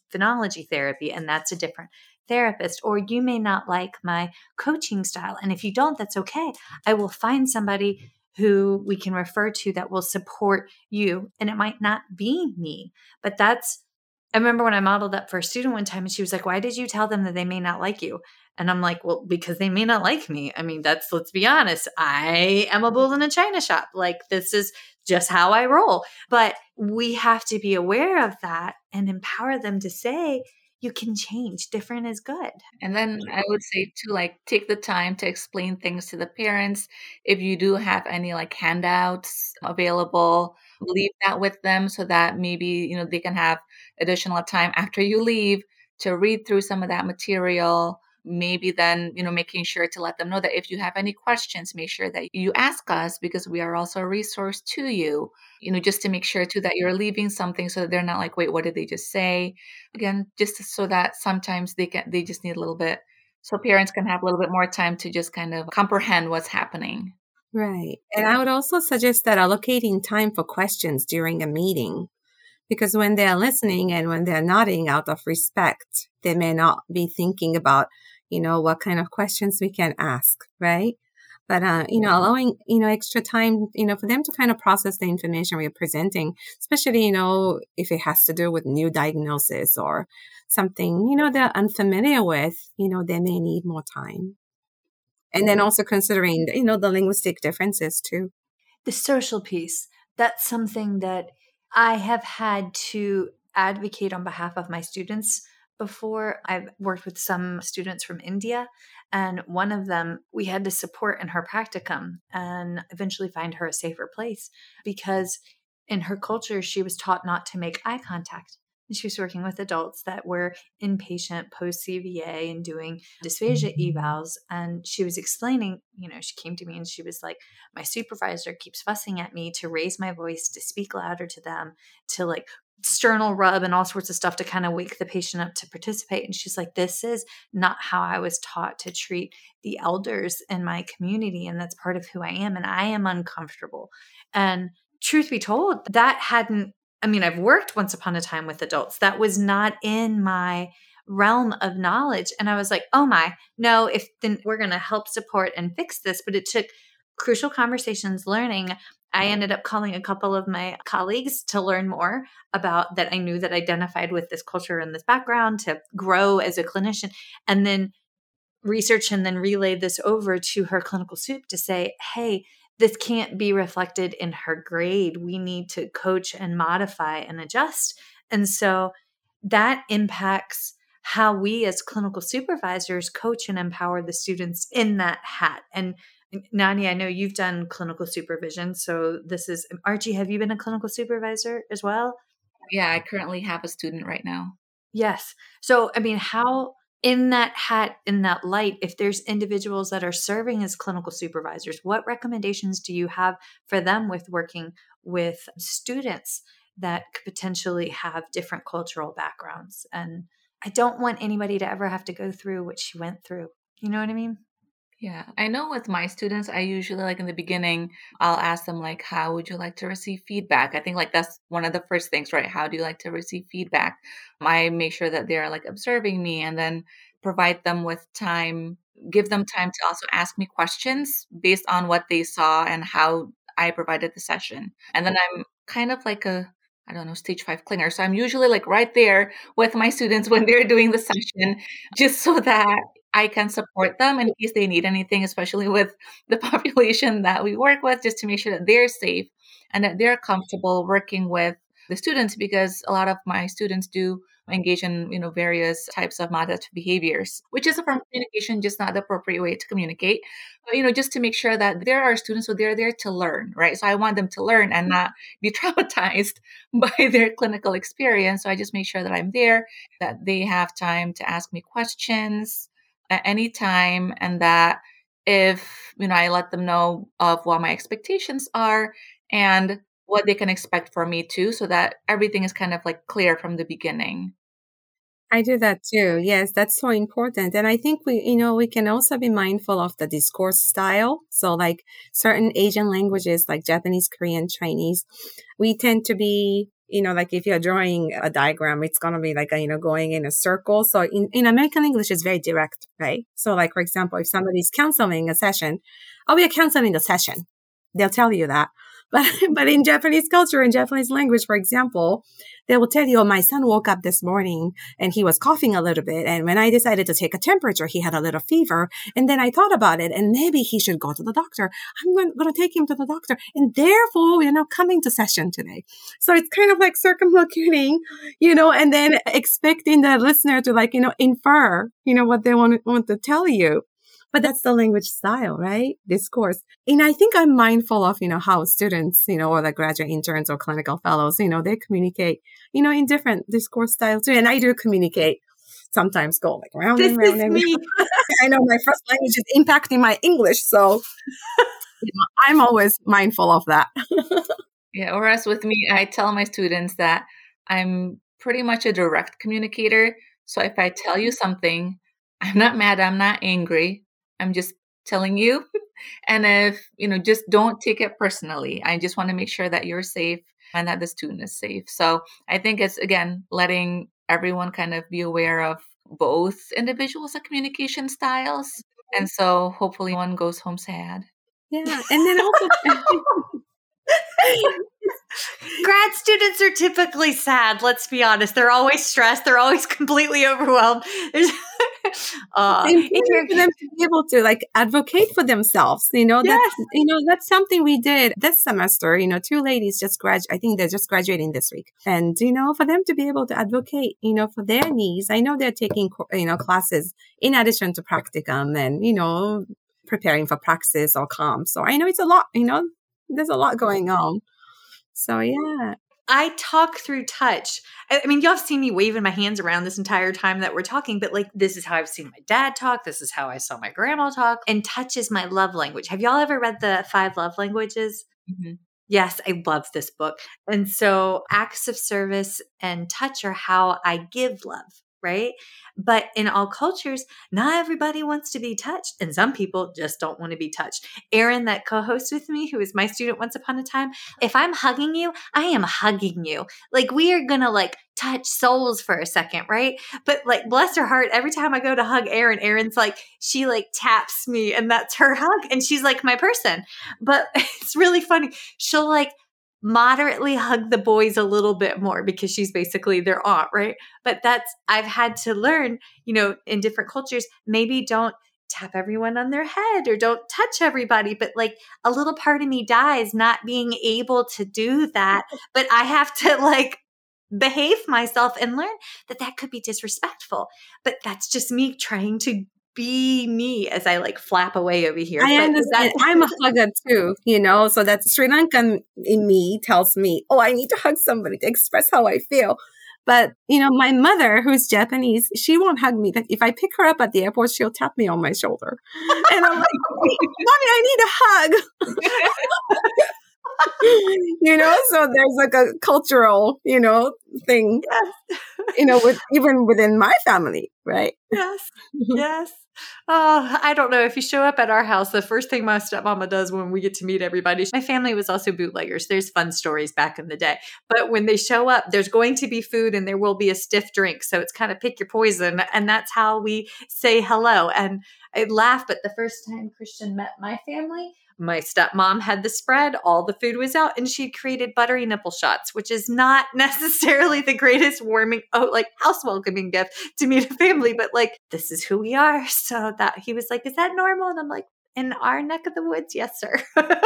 therapy, and that's a different therapist. Or you may not like my coaching style. And if you don't, that's okay. I will find somebody who we can refer to that will support you. And it might not be me, but that's I remember when I modeled that for a student one time and she was like, Why did you tell them that they may not like you? And I'm like, Well, because they may not like me. I mean, that's, let's be honest, I am a bull in a china shop. Like, this is just how I roll. But we have to be aware of that and empower them to say, you can change. Different is good. And then I would say to like take the time to explain things to the parents. If you do have any like handouts available, leave that with them so that maybe, you know, they can have additional time after you leave to read through some of that material maybe then you know making sure to let them know that if you have any questions make sure that you ask us because we are also a resource to you you know just to make sure too that you're leaving something so that they're not like wait what did they just say? Again just so that sometimes they can they just need a little bit so parents can have a little bit more time to just kind of comprehend what's happening. Right and i would also suggest that allocating time for questions during a meeting because when they're listening and when they're nodding out of respect, they may not be thinking about you know, what kind of questions we can ask, right? But, uh, you know, allowing, you know, extra time, you know, for them to kind of process the information we're presenting, especially, you know, if it has to do with new diagnosis or something, you know, they're unfamiliar with, you know, they may need more time. And then also considering, you know, the linguistic differences too. The social piece, that's something that I have had to advocate on behalf of my students before. I've worked with some students from India, and one of them we had to support in her practicum and eventually find her a safer place because in her culture, she was taught not to make eye contact. And she was working with adults that were inpatient post CVA and doing dysphagia evals. And she was explaining, you know, she came to me and she was like, My supervisor keeps fussing at me to raise my voice, to speak louder to them, to like sternal rub and all sorts of stuff to kind of wake the patient up to participate. And she's like, This is not how I was taught to treat the elders in my community. And that's part of who I am. And I am uncomfortable. And truth be told, that hadn't, I mean, I've worked once upon a time with adults. That was not in my realm of knowledge. And I was like, oh my, no, if then we're going to help support and fix this. But it took crucial conversations, learning I ended up calling a couple of my colleagues to learn more about that I knew that identified with this culture and this background to grow as a clinician and then research and then relay this over to her clinical soup to say, hey, this can't be reflected in her grade. We need to coach and modify and adjust. And so that impacts how we as clinical supervisors coach and empower the students in that hat. And Nani, I know you've done clinical supervision. So this is um, Archie, have you been a clinical supervisor as well? Yeah, I currently have a student right now. Yes. So, I mean, how in that hat, in that light, if there's individuals that are serving as clinical supervisors, what recommendations do you have for them with working with students that could potentially have different cultural backgrounds? And I don't want anybody to ever have to go through what she went through. You know what I mean? Yeah, I know with my students, I usually like in the beginning, I'll ask them like, how would you like to receive feedback? I think like that's one of the first things, right? How do you like to receive feedback? I make sure that they're like observing me and then provide them with time, give them time to also ask me questions based on what they saw and how I provided the session. And then I'm kind of like a I don't know, stage five clinger. So I'm usually like right there with my students <laughs> when they're doing the session, just so that I can support them in case they need anything, especially with <laughs> the population that we work with, just to make sure that they're safe and that they're comfortable working with the students because a lot of my students do engage in you know various types of maladaptive behaviors which is a form of communication just not the appropriate way to communicate. But you know just to make sure that there are students so they're there to learn right? So i want them to learn and not be <laughs> traumatized <laughs> by their clinical experience. So i just make sure that i'm there that they have time to ask me questions at any time and that if you know i let them know of what my expectations are and what they can expect from me too so that everything is kind of like clear from the beginning I do that too. Yes, that's so important. And I think we, you know, we can also be mindful of the discourse style. So like certain Asian languages like Japanese, Korean, Chinese, we tend to be you know, like if you're drawing a diagram, it's going to be like, a, you know, going in a circle. So in, in American English, it's very direct, right? So like, for example, if somebody's counseling a session, oh, we are counseling the session. They'll tell you that. But, <laughs> but in Japanese culture, in Japanese language, for example, they will tell you, oh, my son woke up this morning and he was coughing a little bit. And when I decided to take a temperature, he had a little fever. And then I thought about it and maybe he should go to the doctor. I'm going, going to take him to the doctor. And therefore, we're not coming to session today. So it's kind of like circumlocuting, you know, and then expecting the listener to like, you know, infer, you know, what they want, want to tell you. But that's the language style, right? Discourse. And I think I'm mindful of, you know, how students, you know, or the graduate interns or clinical fellows, you know, they communicate, you know, in different discourse styles too. And I do communicate sometimes go like round this and round. Is and me. <laughs> I know my first language is impacting my English. So <laughs> you know, I'm always mindful of that. <laughs> yeah. Whereas with me, I tell my students that I'm pretty much a direct communicator. So if I tell you mm-hmm. something, I'm not mad, I'm not angry. I'm just telling you. <laughs> and if, you know, just don't take it personally. I just want to make sure that you're safe and that the student is safe. So I think it's, again, letting everyone kind of be aware of both individuals' communication styles. Mm-hmm. And so hopefully one goes home sad. Yeah. And then also. <laughs> <laughs> Grad students are typically sad. Let's be honest. They're always stressed. They're always <laughs> completely overwhelmed. <laughs> uh, important for them to be able to like advocate for themselves. You know, yes. that's you know that's something we did this semester. You know, two ladies just grad. I think they're just graduating this week, and you know, for them to be able to advocate, you know, for their needs. I know they're taking you know classes in addition to practicum, and you know, preparing for praxis or comp. So I know it's a lot. You know, there's a lot going on. So yeah. I talk through touch. I mean, y'all have seen me waving my hands around this entire time that we're talking, but like, this is how I've seen my dad talk. This is how I saw my grandma talk. And touch is my love language. Have y'all ever read the five love languages? Mm-hmm. Yes, I love this book. And so, acts of service and touch are how I give love right? But in all cultures, not everybody wants to be touched, and some people just don't want to be touched. Erin, that co host with me, who was my student once upon a time, if I'm hugging you, I am hugging you. Like, we are gonna like touch souls for a second, right? But like, bless her heart, every time I go to hug Erin, Erin's like, she like taps me, and that's her hug, and she's like my person. But <laughs> it's really funny. She'll like, moderately hug the boys a little bit more because she's basically their aunt, right? But that's, I've had to learn, you know, in different cultures, maybe don't tap everyone on their head or don't touch everybody. But like a little part of me dies not being able to do that. <laughs> But I have to like behave myself and learn that that could be disrespectful. But that's just me trying to be me as I like flap away over here. I understand. I'm a hugger too, you know, so that Sri Lankan in me tells me, oh, I need to hug somebody to express how I feel. But, you know, my mother, who's Japanese, she won't hug me. If I pick her up at the airport, she'll tap me on my shoulder. And I'm like, Mommy, I need a hug. <laughs> <laughs> you know, so there's like a cultural, you know, thing, yes. you know, with even within my family, right? Yes. Yes. Oh, I don't know. If you show up at our house, the first thing my stepmama does when we get to meet everybody, my family was also bootleggers. There's fun stories back in the day. But when they show up, there's going to be food and there will be a stiff drink. So it's kind of pick your poison. And that's how we say hello. And I laugh, but the first time Christian met my family, my stepmom had the spread, all the food was out, and she created buttery nipple shots, which is not <laughs> necessarily the greatest warming, oh, like house welcoming gift to meet a family, but like, this is who we are. So that he was like, Is that normal? And I'm like, In our neck of the woods, yes, sir. <laughs> but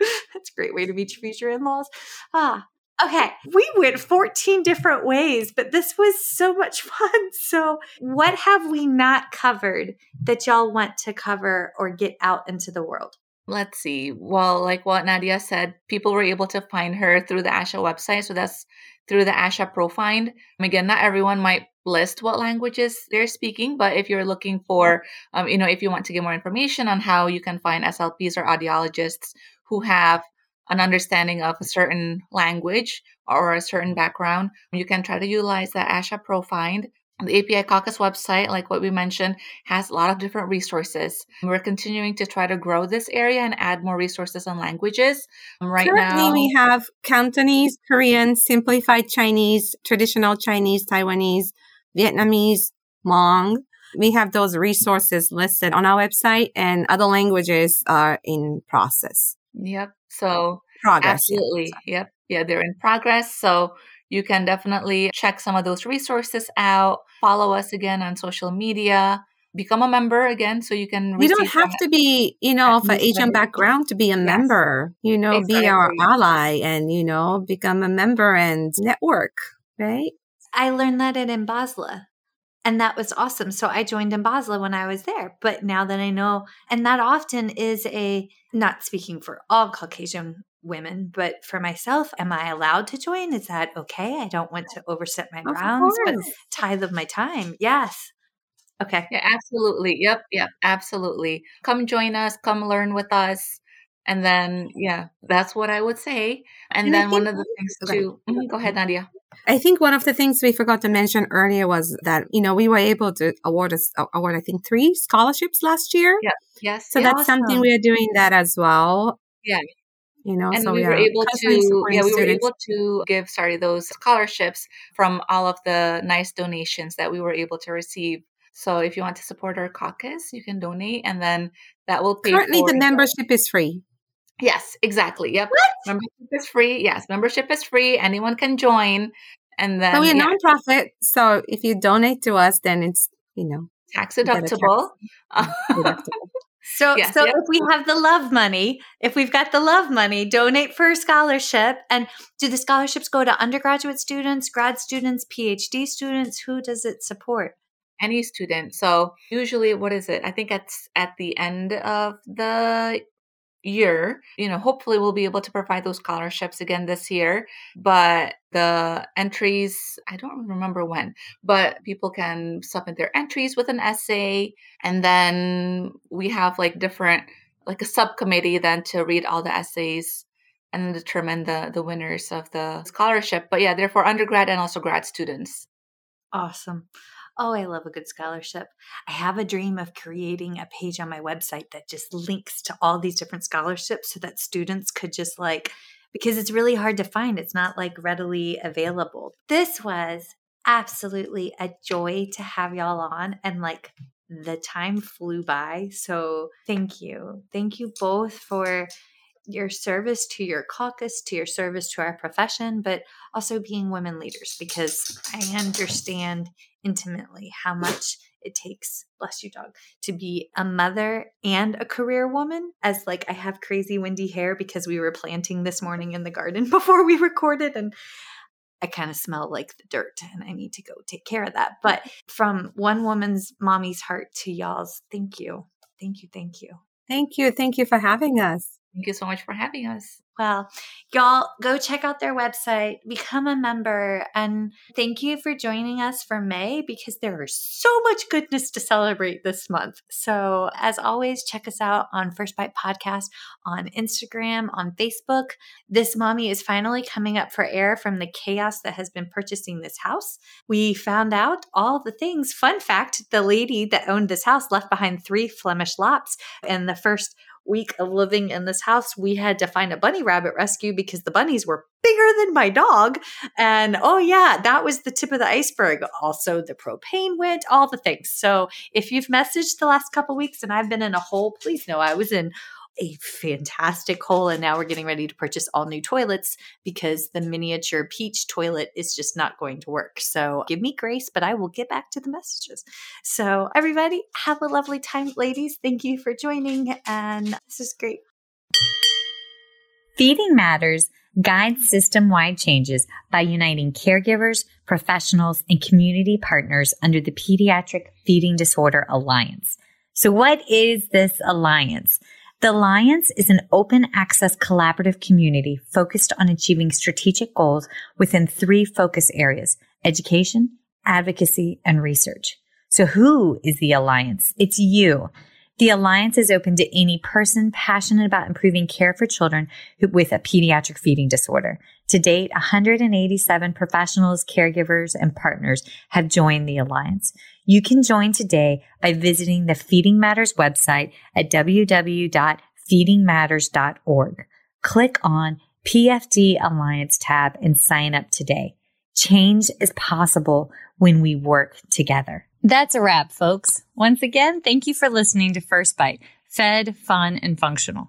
<laughs> that's a great way to meet your future in laws. Ah, Okay, we went 14 different ways, but this was so much <laughs> fun. So, what have we not covered that y'all want to cover or get out into the world? Let's see. Well, like what Nadhiya said, people were able to find her through the ASHA website. So that's through the ASHA ProFind. Again, not everyone might list what languages they're speaking, but if you're looking for, um, you know, if you want to get more information on how you can find SLPs or audiologists who have an understanding of a certain language or a certain background, you can try to utilize the ASHA ProFind. The API Caucus website, like what we mentioned, has a lot of different resources. We're continuing to try to grow this area and add more resources on languages. Right Currently, now, we have Cantonese, Korean, simplified Chinese, traditional Chinese, Taiwanese, Vietnamese, Hmong. We have those resources listed on our website, and other languages are in process. Yep. So Progress. absolutely, yep, yeah, they're in progress. So you can definitely check some of those resources out. Follow us again on social media. Become a member again, so you can. You don't have to be, you know, of an. Asian background to be a Yes. member. You know, be our ally and, you know, become a member and network, right? I learned that at Basla. And that was awesome. So I joined in Basla when I was there. But now that I know, and that often is a, not speaking for all Caucasian women, but for myself, am I allowed to join? Is that okay? I don't want to overstep my Of bounds, but tithe of my time. Yes. Okay. Yeah, absolutely. Yep, yep, absolutely. Come join us, come learn with us. And then, yeah, that's what I would say. And, And then one of the things Okay. too. Mhm, go ahead, Nadhiya. I think one of the things we forgot to mention earlier was that, you know, we were able to award us, uh, award, I think, three scholarships last year. Yes. Yes. So yeah. that's something we are doing that as well. Yeah. You know, and so we we were are able to yeah we were able to give sorry those scholarships from all of the nice donations that we were able to receive so if you want to support our caucus you can donate and then that will pay Currently, for the membership is free. Yes exactly yep membership is free yes membership is free anyone can join and then But we're a yeah, nonprofit, so if you donate to us, then it's you know tax you tax deductible deductible. <laughs> So, Yes, so yep. if we have the love money, if we've got the love money, donate for a scholarship. And do the scholarships go to undergraduate students, grad students, PhD students? Who does it support? any student. So usually, what is it? I think it's at the end of the year. You know, hopefully we'll be able to provide those scholarships again this year. But the entries, I don't remember when, but people can submit their entries with an essay, and then we have like different, like a subcommittee then to read all the essays. And determine the the winners of the scholarship. But yeah, they're for undergrad and also grad students. Awesome. Oh, I love a good scholarship. I have a dream of creating a page on my website that just links to all these different scholarships so that students could just like, because it's really hard to find. It's not like readily available. This was absolutely a joy to have y'all on and like the time flew by. So thank you. Thank you both for your service to your caucus, to your service to our profession, but also being women leaders because I understand intimately how much it takes, bless you, dog, to be a mother and a career woman. As like I have crazy windy hair because we were planting this morning in the garden <laughs> before we recorded and I kind of smell like the dirt and I need to go take care of that. But from one woman's mommy's heart to y'all's, thank you. Thank you. Thank you. Thank you, thank you for having us. Thank you so much for having us. Well, y'all go check out their website, become a member, and thank you for joining us for May because there is so much goodness to celebrate this month. So, as always, check us out on First Bite Podcast on Instagram, on Facebook. This mommy is finally coming up for air from the chaos that has been purchasing this house. We found out all the things. Fun fact the lady that owned this house left behind three Flemish lops, and the first week of living in this house, we had to find a bunny rabbit rescue because the bunnies were bigger than my dog. And oh, yeah, that was the tip of the iceberg. Also, the propane went, all the things. So if you've messaged the last couple weeks and I've been in a hole, please know I was in a fantastic hole. And now we're getting ready to purchase all new toilets because the miniature peach toilet is just not going to work. So give me grace, but I will get back to the messages. So, everybody, have a lovely time, ladies. Thank you for joining. And this is great. Feeding Matters guides system wide changes by uniting caregivers, professionals, and community partners under the Pediatric Feeding Disorder Alliance. So, what is this alliance? The Alliance is an open access collaborative community focused on achieving strategic goals within three focus areas education, advocacy, and research. So, who is the Alliance? It's you. The Alliance is open to any person passionate about improving care for children with a pediatric feeding disorder. To date, 187 professionals, caregivers, and partners have joined the Alliance. You can join today by visiting the Feeding Matters website at www.feedingmatters.org. Click on PFD Alliance tab and sign up today. Change is possible when we work together. That's a wrap, folks. Once again, thank you for listening to First Bite. fed, fun, and functional.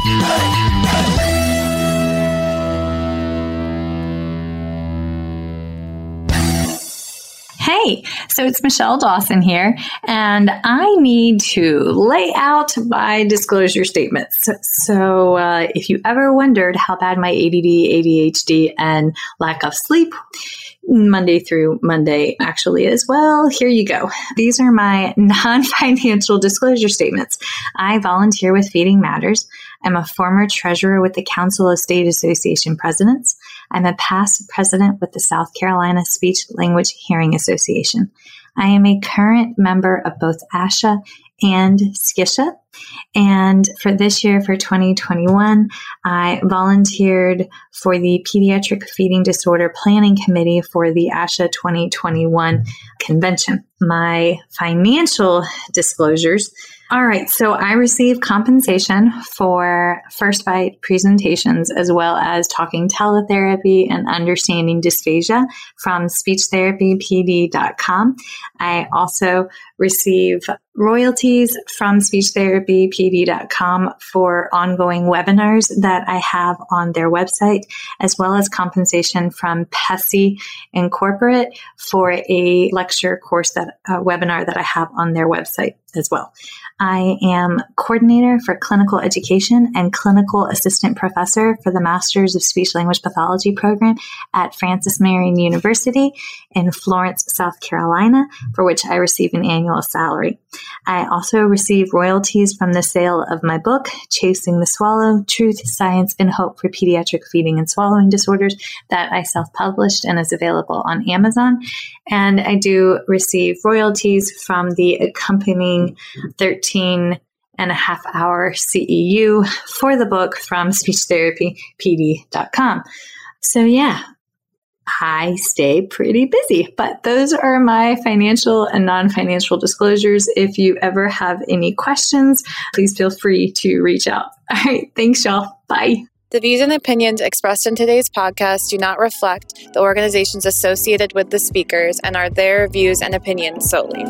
Hey, so it's Michelle Dawson here, and I need to lay out my disclosure statements. So, uh, if you ever wondered how bad my ADD, ADHD, and lack of sleep Monday through Monday actually is, well, here you go. These are my <laughs> non financial disclosure statements. I volunteer with Feeding Matters. I'm a former treasurer with the Council of State Association Presidents. I'm a past president with the South Carolina Speech Language Hearing Association. I am a current member of both ASHA and SCSHA. And for this year, for 2021, I volunteered for the Pediatric Feeding Disorder Planning Committee for the ASHA 2021 convention. My financial disclosures all right. So I receive compensation for first bite presentations as well as talking teletherapy and understanding dysphagia from speechtherapypd.com. I also receive royalties from speechtherapypd.com for ongoing webinars that I have on their website, as well as compensation from PESI Incorporate for a lecture course that a webinar that I have on their website as well. I am coordinator for clinical education and clinical assistant professor for the Masters of Speech Language Pathology program at Francis Marion University in Florence, South Carolina, for which I receive an annual salary. I also receive royalties from the sale of my book, Chasing the Swallow Truth, Science, and Hope for Pediatric Feeding and Swallowing Disorders, that I self published and is available on Amazon. And I do receive royalties from the accompanying 13 and a half hour CEU for the book from speechtherapypd.com. So, yeah, I stay pretty busy. But those are my financial and non financial disclosures. If you ever have any questions, please feel free to reach out. <laughs> All right. Thanks, y'all. Bye. The views and opinions expressed in today's podcast do not reflect the organizations associated with the speakers and are their views and opinions solely.